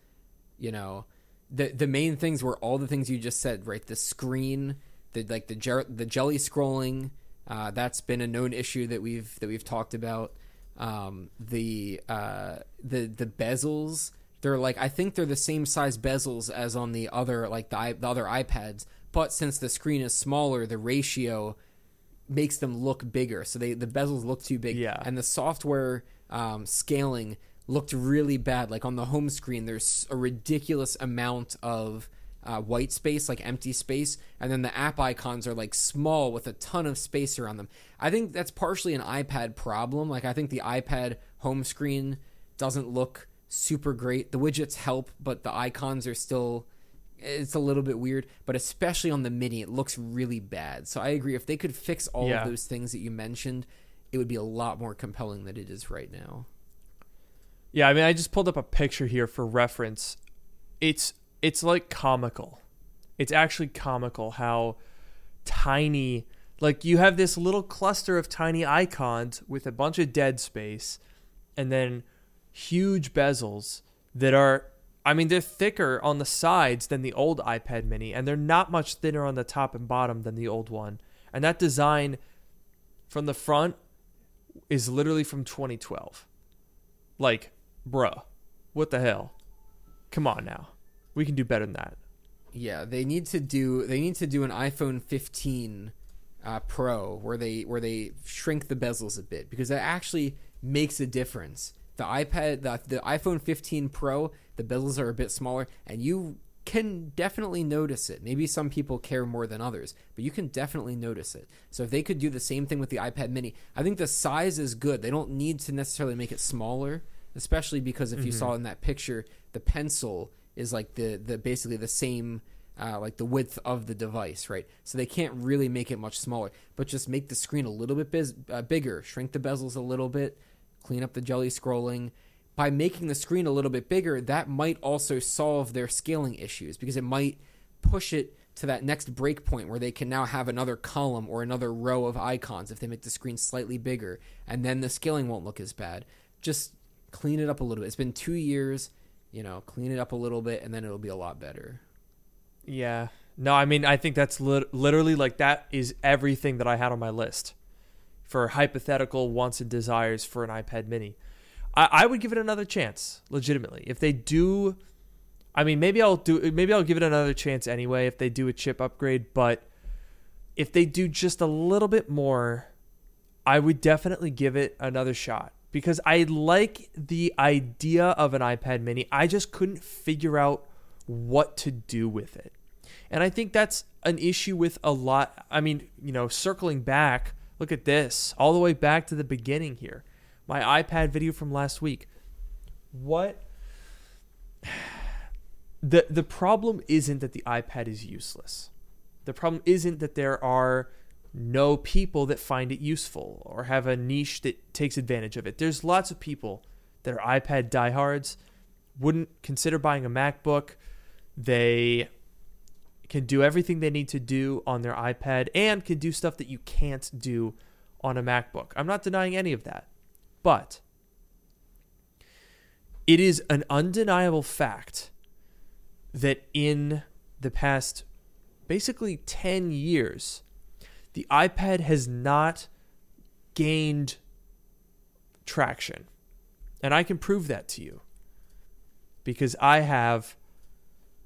you know, the the main things were all the things you just said, right? The screen, the like the jer- the jelly scrolling. Uh, that's been a known issue that we've that we've talked about. Um, the uh, the the bezels. They're like I think they're the same size bezels as on the other like the, the other iPads, but since the screen is smaller, the ratio makes them look bigger. So they the bezels look too big. Yeah. And the software um, scaling looked really bad. Like on the home screen, there's a ridiculous amount of uh, white space, like empty space, and then the app icons are like small with a ton of space around them. I think that's partially an iPad problem. Like I think the iPad home screen doesn't look super great. The widgets help, but the icons are still it's a little bit weird, but especially on the mini, it looks really bad. So I agree. If they could fix all Yeah. of those things that you mentioned, it would be a lot more compelling than it is right now. Yeah, I mean, I just pulled up a picture here for reference. It's it's like comical. It's actually comical how tiny like you have this little cluster of tiny icons with a bunch of dead space and then huge bezels that are I mean they're thicker on the sides than the old iPad mini and they're not much thinner on the top and bottom than the old one. And that design from the front is literally from 2012. Like, bruh, what the hell? Come on now. We can do better than that. Yeah, they need to do they need to do an iPhone 15 uh, Pro where they where they shrink the bezels a bit because that actually makes a difference. The iPad the, the iPhone 15 Pro, the bezels are a bit smaller and you can definitely notice it. Maybe some people care more than others, but you can definitely notice it. So if they could do the same thing with the iPad mini, I think the size is good. They don't need to necessarily make it smaller, especially because if you saw in that picture, the pencil is like the the basically the same uh, like the width of the device, right? So they can't really make it much smaller, but just make the screen a little bit biz- uh, bigger, shrink the bezels a little bit, clean up the jelly scrolling. By making the screen a little bit bigger, that might also solve their scaling issues because it might push it to that next break point where they can now have another column or another row of icons if they make the screen slightly bigger, and then the scaling won't look as bad. Just clean it up a little bit. It's been two years, you know, clean it up a little bit, and then it'll be a lot better. Yeah. No, I mean, I think that's lit- literally like that is everything that I had on my list for hypothetical wants and desires for an iPad mini. I, I would give it another chance, legitimately. If they do, I mean, maybe I'll do, maybe I'll give it another chance anyway if they do a chip upgrade, but if they do just a little bit more, I would definitely give it another shot because I like the idea of an iPad mini. I just couldn't figure out what to do with it. And I think that's an issue with a lot. I mean, you know, circling back, look at this, all the way back to the beginning here. My iPad video from last week. What the the problem isn't that the iPad is useless. The problem isn't that there are no people that find it useful or have a niche that takes advantage of it. There's lots of people that are iPad diehards, wouldn't consider buying a MacBook. They can do everything they need to do on their iPad and can do stuff that you can't do on a MacBook. I'm not denying any of that. But it is an undeniable fact that in the past basically 10 years, the iPad has not gained traction. And I can prove that to you because I have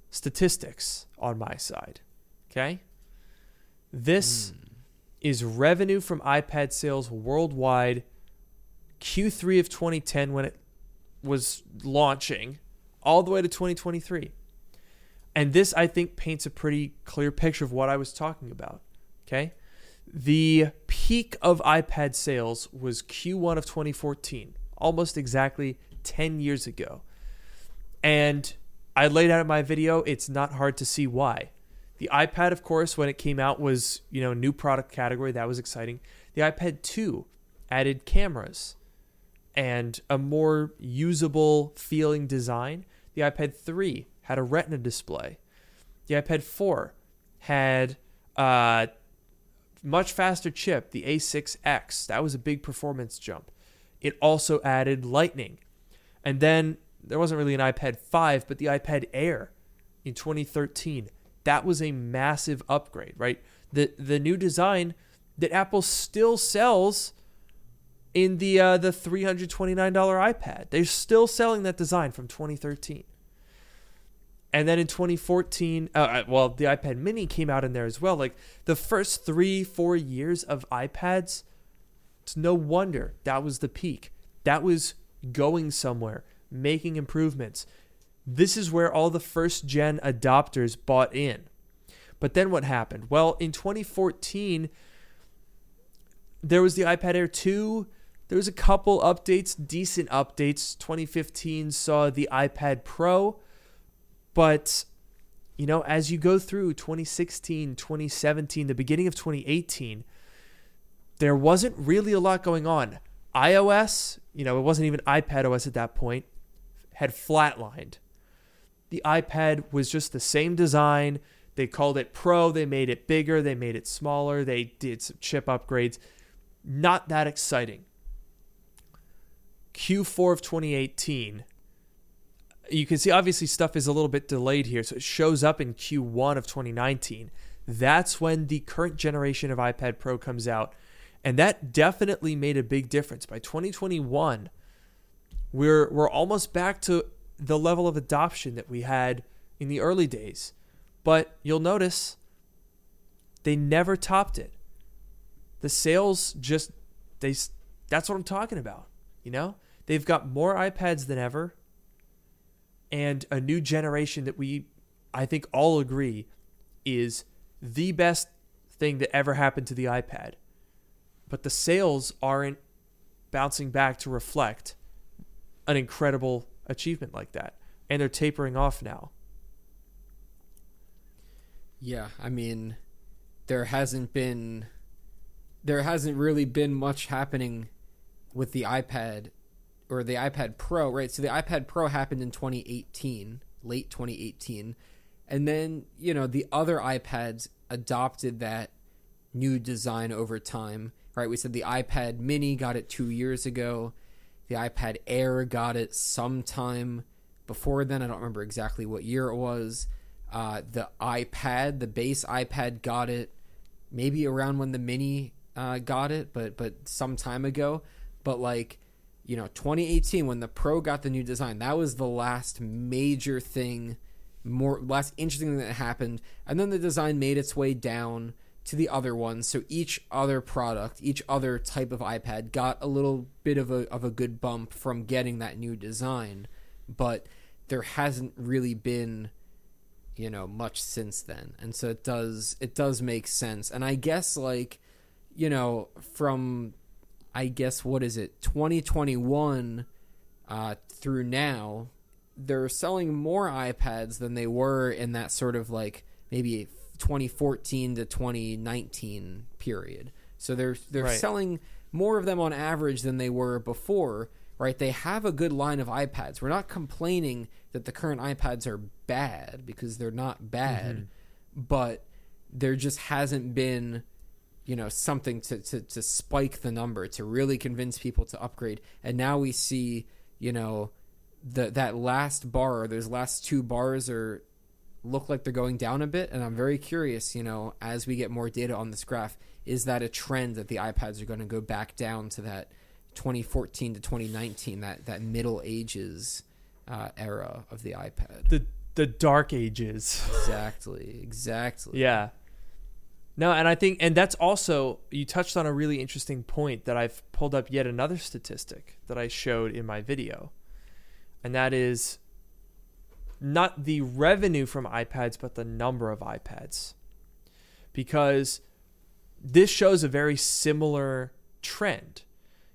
statistics on my side. Okay? This hmm. is revenue from iPad sales worldwide Q3 of 2010 when it was launching all the way to 2023. And this, I think, paints a pretty clear picture of what I was talking about. Okay. The peak of iPad sales was Q1 of 2014, almost exactly 10 years ago. And I laid out in my video, it's not hard to see why. The iPad, of course, when it came out was, you know, new product category. That was exciting. The iPad 2 added cameras and a more usable feeling design. The iPad 3 had a retina display. The iPad 4 had uh, much faster chip, the A6X. That was a big performance jump. It also added Lightning. And then there wasn't really an iPad 5, but the iPad Air in 2013. That was a massive upgrade, right? The the new design that Apple still sells in the uh, the $329 iPad. They're still selling that design from 2013. And then in 2014, uh, uh, well, the iPad Mini came out in there as well. Like the first three, four years of iPads, it's no wonder that was the peak. That was going somewhere, making improvements. This is where all the first gen adopters bought in. But then what happened? Well, in 2014, there was the iPad Air 2. There was a couple updates, decent updates. 2015 saw the iPad Pro but, you know, as you go through 2016, 2017, the beginning of 2018, there wasn't really a lot going on. iOS, you know, it wasn't even iPad OS at that point, had flatlined. The iPad was just the same design. They called it Pro. They made it bigger. They made it smaller. They did some chip upgrades. Not that exciting. Q4 of 2018, you can see obviously stuff is a little bit delayed here. So it shows up in Q1 of 2019. That's when the current generation of iPad Pro comes out. And that definitely made a big difference. By 2021, we're we're almost back to the level of adoption that we had in the early days. But you'll notice they never topped it. The sales just they that's what I'm talking about, you know? They've got more iPads than ever and a new generation that we, I think, all agree is the best thing that ever happened to the iPad. But the sales aren't bouncing back to reflect an incredible achievement like that. And they're tapering off now. Yeah, I mean, there hasn't been there hasn't really been much happening with the iPad or the iPad Pro, right? So the iPad Pro happened in 2018, late 2018. And then, you know, the other iPads adopted that new design over time, right? We said the iPad mini got it two years ago. The iPad Air got it sometime before then. I don't remember exactly what year it was. Uh, the iPad, the base iPad, got it maybe around when the mini uh, got it, but but some time ago. But like you know 2018 when the pro got the new design that was the last major thing more last interesting thing that happened. And then the design made its way down to the other ones. So each other product each other type of ipad got a little bit of a, of a good bump from getting that new design. But there hasn't really been you know much since then. And so it does it does make sense. And i guess like you know from I guess what is it 2021 uh, through now they're selling more iPads than they were in that sort of like maybe 2014 to 2019 period. So they're they're right. selling more of them on average than they were before, right? They have a good line of iPads. We're not complaining that the current iPads are bad because they're not bad, mm-hmm. but there just hasn't been you know something to, to to spike the number to really convince people to upgrade. And now we see you know the that last bar those last two bars are look like they're going down a bit. And i'm very curious you know as we get more data on this graph is that a trend that the ipads are going to go back down to that 2014 to 2019 that that middle ages uh, era of the ipad? The the dark ages. Exactly exactly. Yeah no, and I think, and that's also, you touched on a really interesting point that I've pulled up yet another statistic that I showed in my video. And that is not the revenue from iPads, but the number of iPads. Because this shows a very similar trend.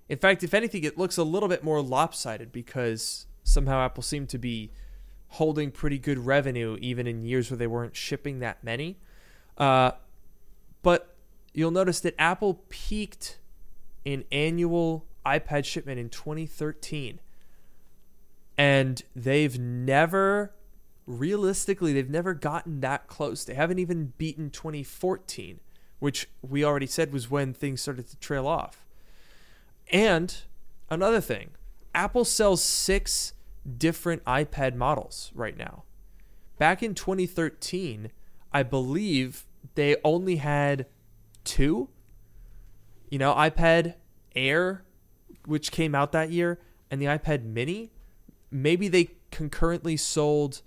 In fact, if anything, it looks a little bit more lopsided because somehow Apple seemed to be holding pretty good revenue even in years where they weren't shipping that many. Uh, but you'll notice that Apple peaked in annual iPad shipment in 2013. And they've never, realistically, they've never gotten that close. They haven't even beaten 2014, which we already said was when things started to trail off. And another thing, Apple sells six different iPad models right now. Back in 2013, I believe they only had two. You know, iPad Air, which came out that year, and the iPad Mini. Maybe they concurrently sold.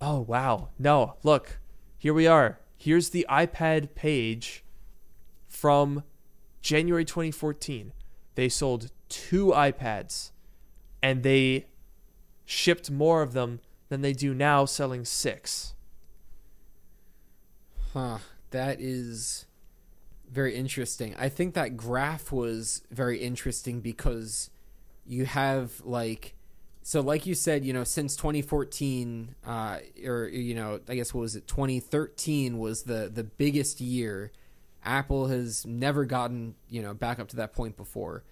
Oh, wow. No, look, here we are. Here's the iPad page from January 2014. They sold two iPads and they shipped more of them than they do now, selling six. Huh. That is very interesting. I think that graph was very interesting because you have like so like you said, you know, since 2014 uh or you know, I guess what was it 2013 was the the biggest year. Apple has never gotten, you know, back up to that point before.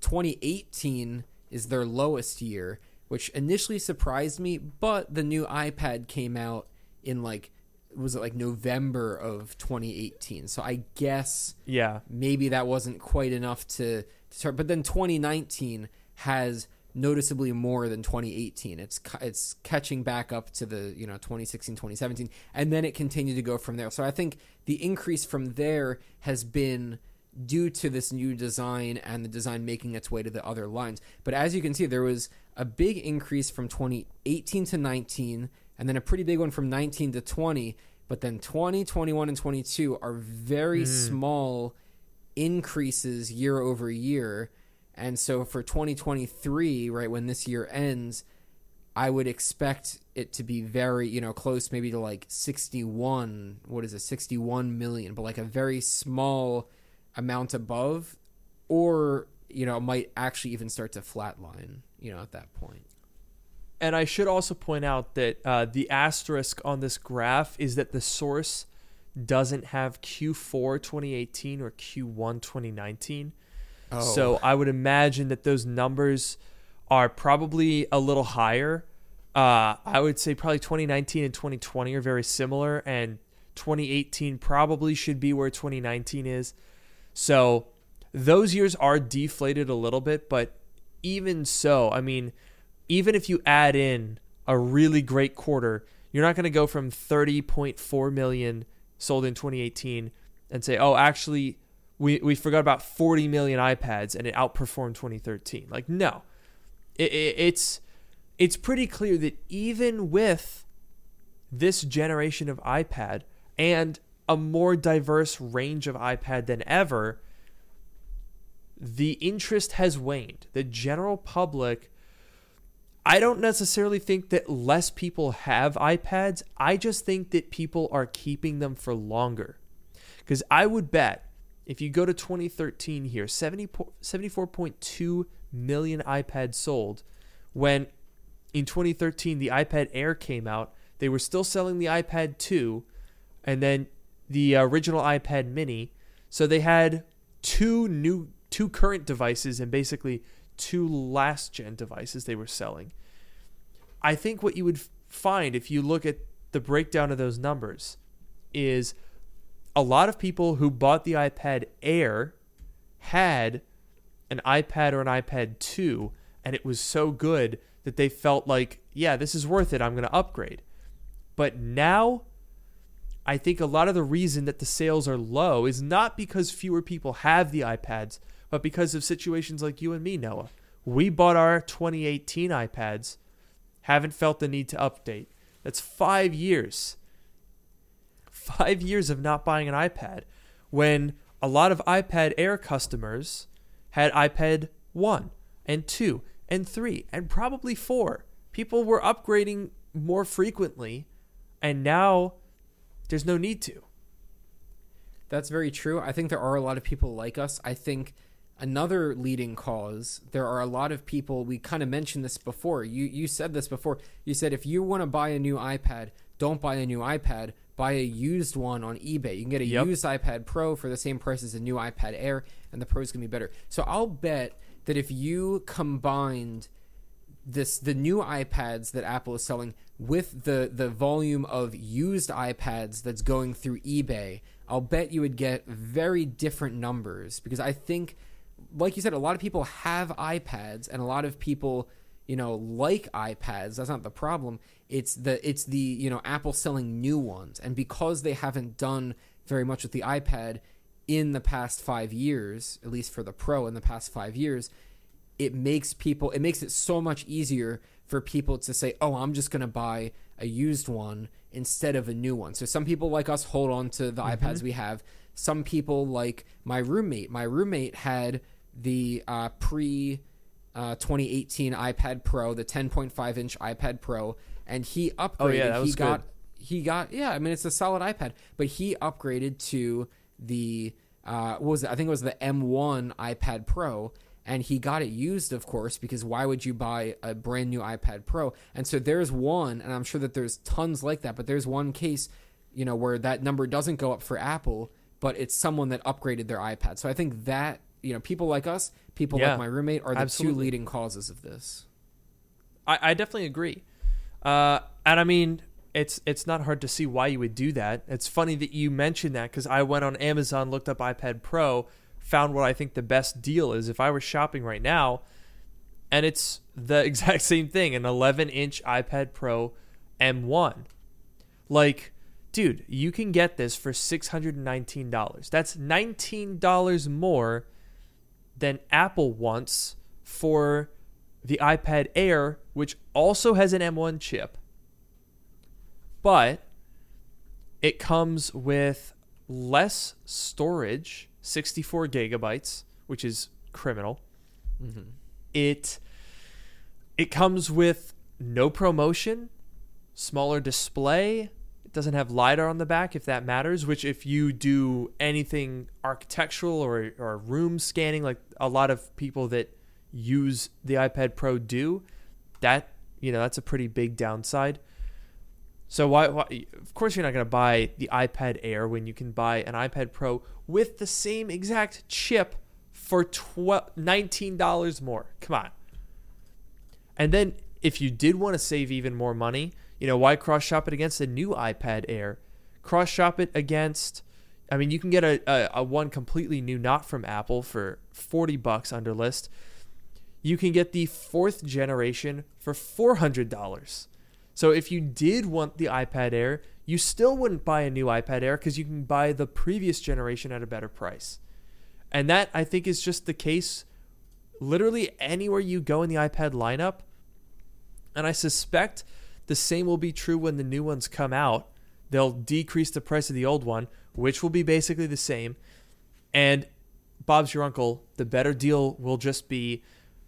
2018 is their lowest year, which initially surprised me, but the new iPad came out in like was it like November of 2018. So I guess Yeah. maybe that wasn't quite enough to, to start. But then 2019 has noticeably more than 2018. It's it's catching back up to the you know 2016, 2017, and then it continued to go from there. So I think the increase from there has been due to this new design and the design making its way to the other lines. But as you can see, there was a big increase from 2018 to 19, and then a pretty big one from 19 to 20. But then 20, 21, and 22 are very mm. small increases year over year. And so for 2023, right, when this year ends, I would expect it to be very, you know, close maybe to like 61, what is it, 61 million, but like a very small amount above, or, you know, might actually even start to flatline, you know, at that point. And I should also point out that uh, the asterisk on this graph is that the source doesn't have Q4 2018 or Q1 2019. Oh. So I would imagine that those numbers are probably a little higher. Uh, I would say probably 2019 and 2020 are very similar, and 2018 probably should be where 2019 is. So those years are deflated a little bit, but even so, I mean, even if you add in a really great quarter, you're not going to go from 30.4 million sold in 2018 and say, oh, actually, we, we forgot about 40 million iPads and it outperformed 2013. Like, no, it, it, it's it's pretty clear that even with this generation of iPad and a more diverse range of iPad than ever, the interest has waned. The general public, I don't necessarily think that less people have iPads. I just think that people are keeping them for longer. Because I would bet if you go to 2013 here, 70, 74.2 million iPads sold. When in 2013 the iPad Air came out, they were still selling the iPad 2 and then the original iPad mini. So they had two new two current devices and basically two last gen devices they were selling. I think what you would find if you look at the breakdown of those numbers is a lot of people who bought the iPad Air had an iPad or an iPad 2 and it was so good that they felt like, yeah, this is worth it. I'm going to upgrade. But now I think a lot of the reason that the sales are low is not because fewer people have the iPads, but because of situations like you and me, Noah. We bought our 2018 iPads, haven't felt the need to update. That's five years. Five years of not buying an iPad when a lot of iPad Air customers had iPad 1 and 2 and 3 and probably 4. People were upgrading more frequently, and now there's no need to. That's very true. I think there are a lot of people like us. I think another leading cause, there are a lot of people, we kind of mentioned this before. You you said this before. You said if you want to buy a new iPad, don't buy a new iPad, buy a used one on eBay. You can get a Yep. used iPad Pro for the same price as a new iPad Air and the Pro is going to be better. So I'll bet that if you combined this the new iPads that Apple is selling with the the volume of used iPads that's going through eBay, I'll bet you would get very different numbers because I think like you said a lot of people have iPads and a lot of people you know like iPads. That's not the problem. It's the it's the you know Apple selling new ones. And because they haven't done very much with the iPad in the past 5 years at least for the Pro in the past 5 years it makes people it makes it so much easier for people to say oh i'm just going to buy a used one instead of a new one. So some people like us hold on to the mm-hmm. ipads we have. Some people like my roommate. My roommate had the uh, pre uh, 2018 ipad pro the 10.5 inch ipad pro and he upgraded. Oh, yeah, he got good. he got yeah i mean it's a solid ipad but he upgraded to the uh, what was it? I think it was the m1 ipad pro and he got it used of course because why would you buy a brand new ipad pro? And so there's one and i'm sure that there's tons like that but there's one case you know where that number doesn't go up for apple but it's someone that upgraded their ipad. So i think that you know people like us people yeah, like my roommate are the absolutely. two leading causes of this i, I definitely agree uh, and i mean it's it's not hard to see why you would do that it's funny that you mentioned that because i went on amazon looked up ipad pro found what I think the best deal is if I were shopping right now, and it's the exact same thing an 11 inch iPad Pro M1. Like, dude, you can get this for $619. That's $19 more than Apple wants for the iPad Air, which also has an M1 chip. But it comes with less storage 64 gigabytes, which is criminal. Mm-hmm. It it comes with no ProMotion, smaller display. It doesn't have lidar on the back, if that matters. Which, if you do anything architectural or or room scanning, like a lot of people that use the iPad Pro do, that you know that's a pretty big downside. So why, why of course you're not going to buy the iPad Air when you can buy an iPad Pro with the same exact chip for 12 $19 more. Come on. And then if you did want to save even more money, you know, why cross shop it against a new iPad Air? Cross shop it against I mean, you can get a, a, a, one completely new, not from Apple, for 40 bucks under list. You can get the fourth generation for $400. So if you did want the iPad Air, you still wouldn't buy a new iPad Air because you can buy the previous generation at a better price. And that I think is just the case literally anywhere you go in the iPad lineup. And I suspect the same will be true when the new ones come out. They'll decrease the price of the old one, which will be basically the same. And Bob's your uncle, the better deal will just be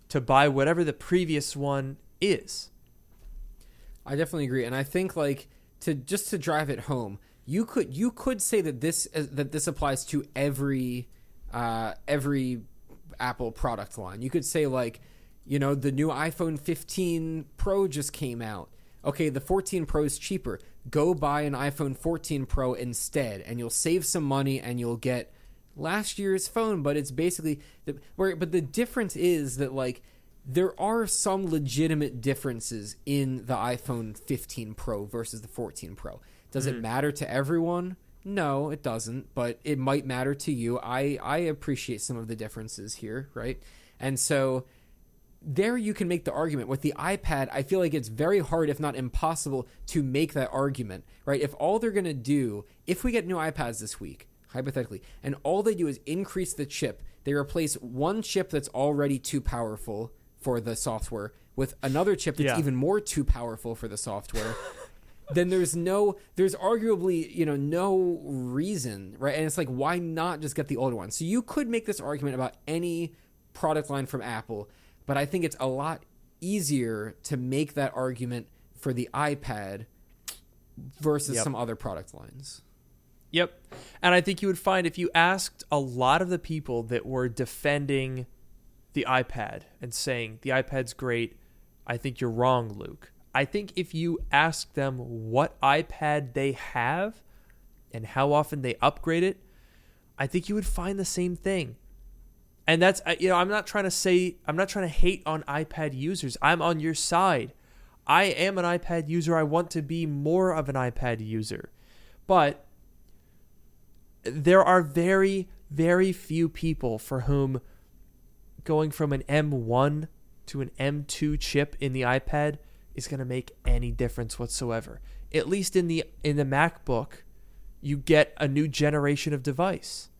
to buy whatever the previous one is. I definitely agree, and I think like to just to drive it home, you could you could say that this uh, that this applies to every uh, every Apple product line. You could say like, you know, the new iPhone 15 Pro just came out. Okay, the 14 Pro is cheaper. Go buy an iPhone 14 Pro instead, and you'll save some money, and you'll get last year's phone. But it's basically the, where. But the difference is that like there are some legitimate differences in the iPhone 15 Pro versus the 14 Pro. Does mm-hmm. it matter to everyone? No, it doesn't, but it might matter to you. I I appreciate some of the differences here, right? And so there you can make the argument with the iPad. I feel like it's very hard if not impossible to make that argument, right? If all they're going to do, if we get new iPads this week, hypothetically, and all they do is increase the chip, they replace one chip that's already too powerful for the software with another chip that's yeah. even more too powerful for the software then there's no there's arguably you know no reason right and it's like why not just get the older one so you could make this argument about any product line from apple but i think it's a lot easier to make that argument for the ipad versus yep. some other product lines yep and i think you would find if you asked a lot of the people that were defending the iPad and saying the iPad's great. I think you're wrong, Luke. I think if you ask them what iPad they have and how often they upgrade it, I think you would find the same thing. And that's you know, I'm not trying to say I'm not trying to hate on iPad users. I'm on your side. I am an iPad user. I want to be more of an iPad user. But there are very very few people for whom going from an M1 to an M2 chip in the iPad is going to make any difference whatsoever. At least in the in the MacBook, you get a new generation of device.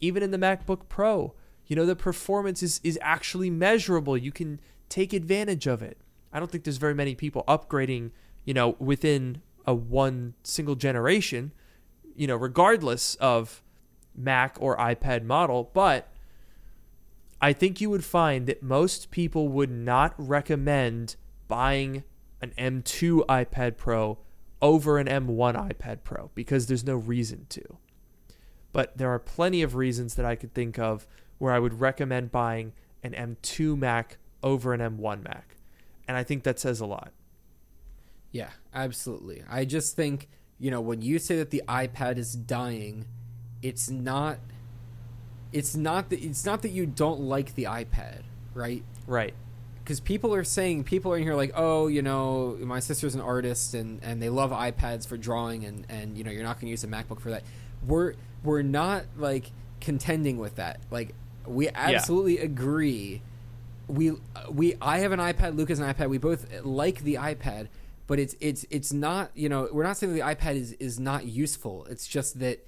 Even in the MacBook Pro, you know the performance is is actually measurable. You can take advantage of it. I don't think there's very many people upgrading, you know, within a one single generation, you know, regardless of Mac or iPad model, but I think you would find that most people would not recommend buying an M2 iPad Pro over an M1 iPad Pro because there's no reason to. But there are plenty of reasons that I could think of where I would recommend buying an M2 Mac over an M1 Mac. And I think that says a lot. Yeah, absolutely. I just think, you know, when you say that the iPad is dying, it's not it's not that it's not that you don't like the iPad, right? Right. Because people are saying people are in here like, oh, you know, my sister's an artist and and they love iPads for drawing and and you know you're not going to use a MacBook for that. We're we're not like contending with that. Like we absolutely yeah. agree. We we I have an iPad. Luke has an iPad. We both like the iPad, but it's it's it's not. You know, we're not saying the iPad is is not useful. It's just that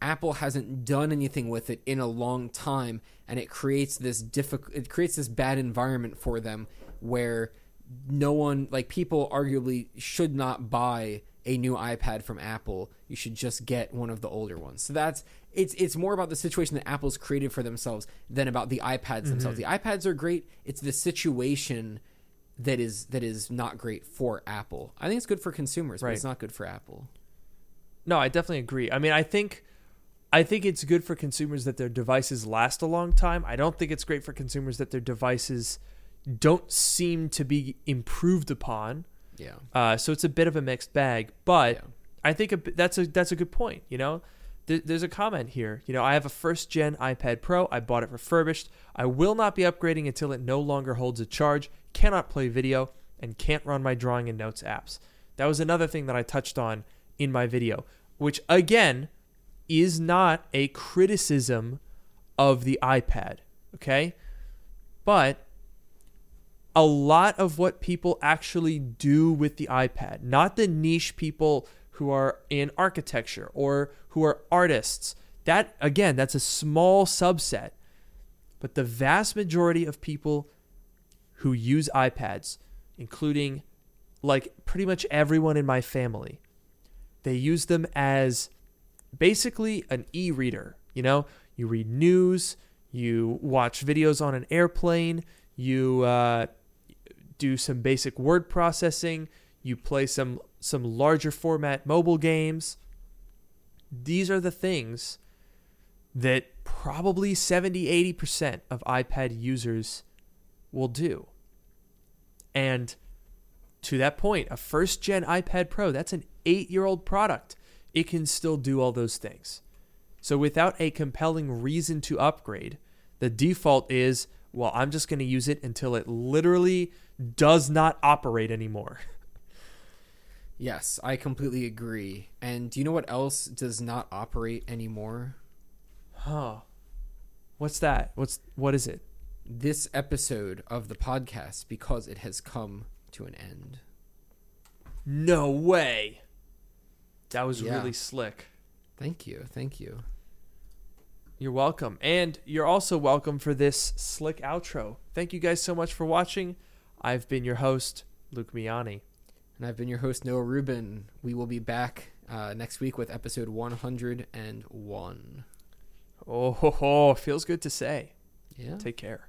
Apple hasn't done anything with it in a long time, and it creates this difficult. It creates this bad environment for them where no one, like people, arguably should not buy a new iPad from Apple. You should just get one of the older ones. So that's it's it's more about the situation that Apple's created for themselves than about the iPads mm-hmm. themselves. The iPads are great. It's the situation that is that is not great for Apple. I think it's good for consumers, right. but it's not good for Apple. No, I definitely agree. I mean, I think I think it's good for consumers that their devices last a long time. I don't think it's great for consumers that their devices don't seem to be improved upon. Yeah. Uh, so it's a bit of a mixed bag, but yeah. I think a, that's a that's a good point. You know, there's a comment here. You know, I have a first gen iPad Pro. I bought it refurbished. I will not be upgrading until it no longer holds a charge, cannot play video, and can't run my drawing and notes apps. That was another thing that I touched on in my video, which again is not a criticism of the iPad, okay? But a lot of what people actually do with the iPad, not the niche people who are in architecture or who are artists, that again, that's a small subset. But the vast majority of people who use iPads, including like pretty much everyone in my family, they use them as basically an e-reader. You know, you read news, you watch videos on an airplane, you uh, do some basic word processing, you play some some larger format mobile games. These are the things that probably 70 80% of iPad users will do. And to that point, a first gen iPad Pro, that's an 8-year-old product it can still do all those things. So without a compelling reason to upgrade, the default is, well, I'm just going to use it until it literally does not operate anymore. Yes, I completely agree. And do you know what else does not operate anymore? Huh. What's that? What's what is it? This episode of the podcast because it has come to an end. No way. That was yeah. really slick. Thank you. Thank you. You're welcome. And you're also welcome for this slick outro. Thank you guys so much for watching. I've been your host, Luke Miani. And I've been your host, Noah Rubin. We will be back uh, next week with episode 101. Oh, ho, ho, feels good to say. Yeah. Take care.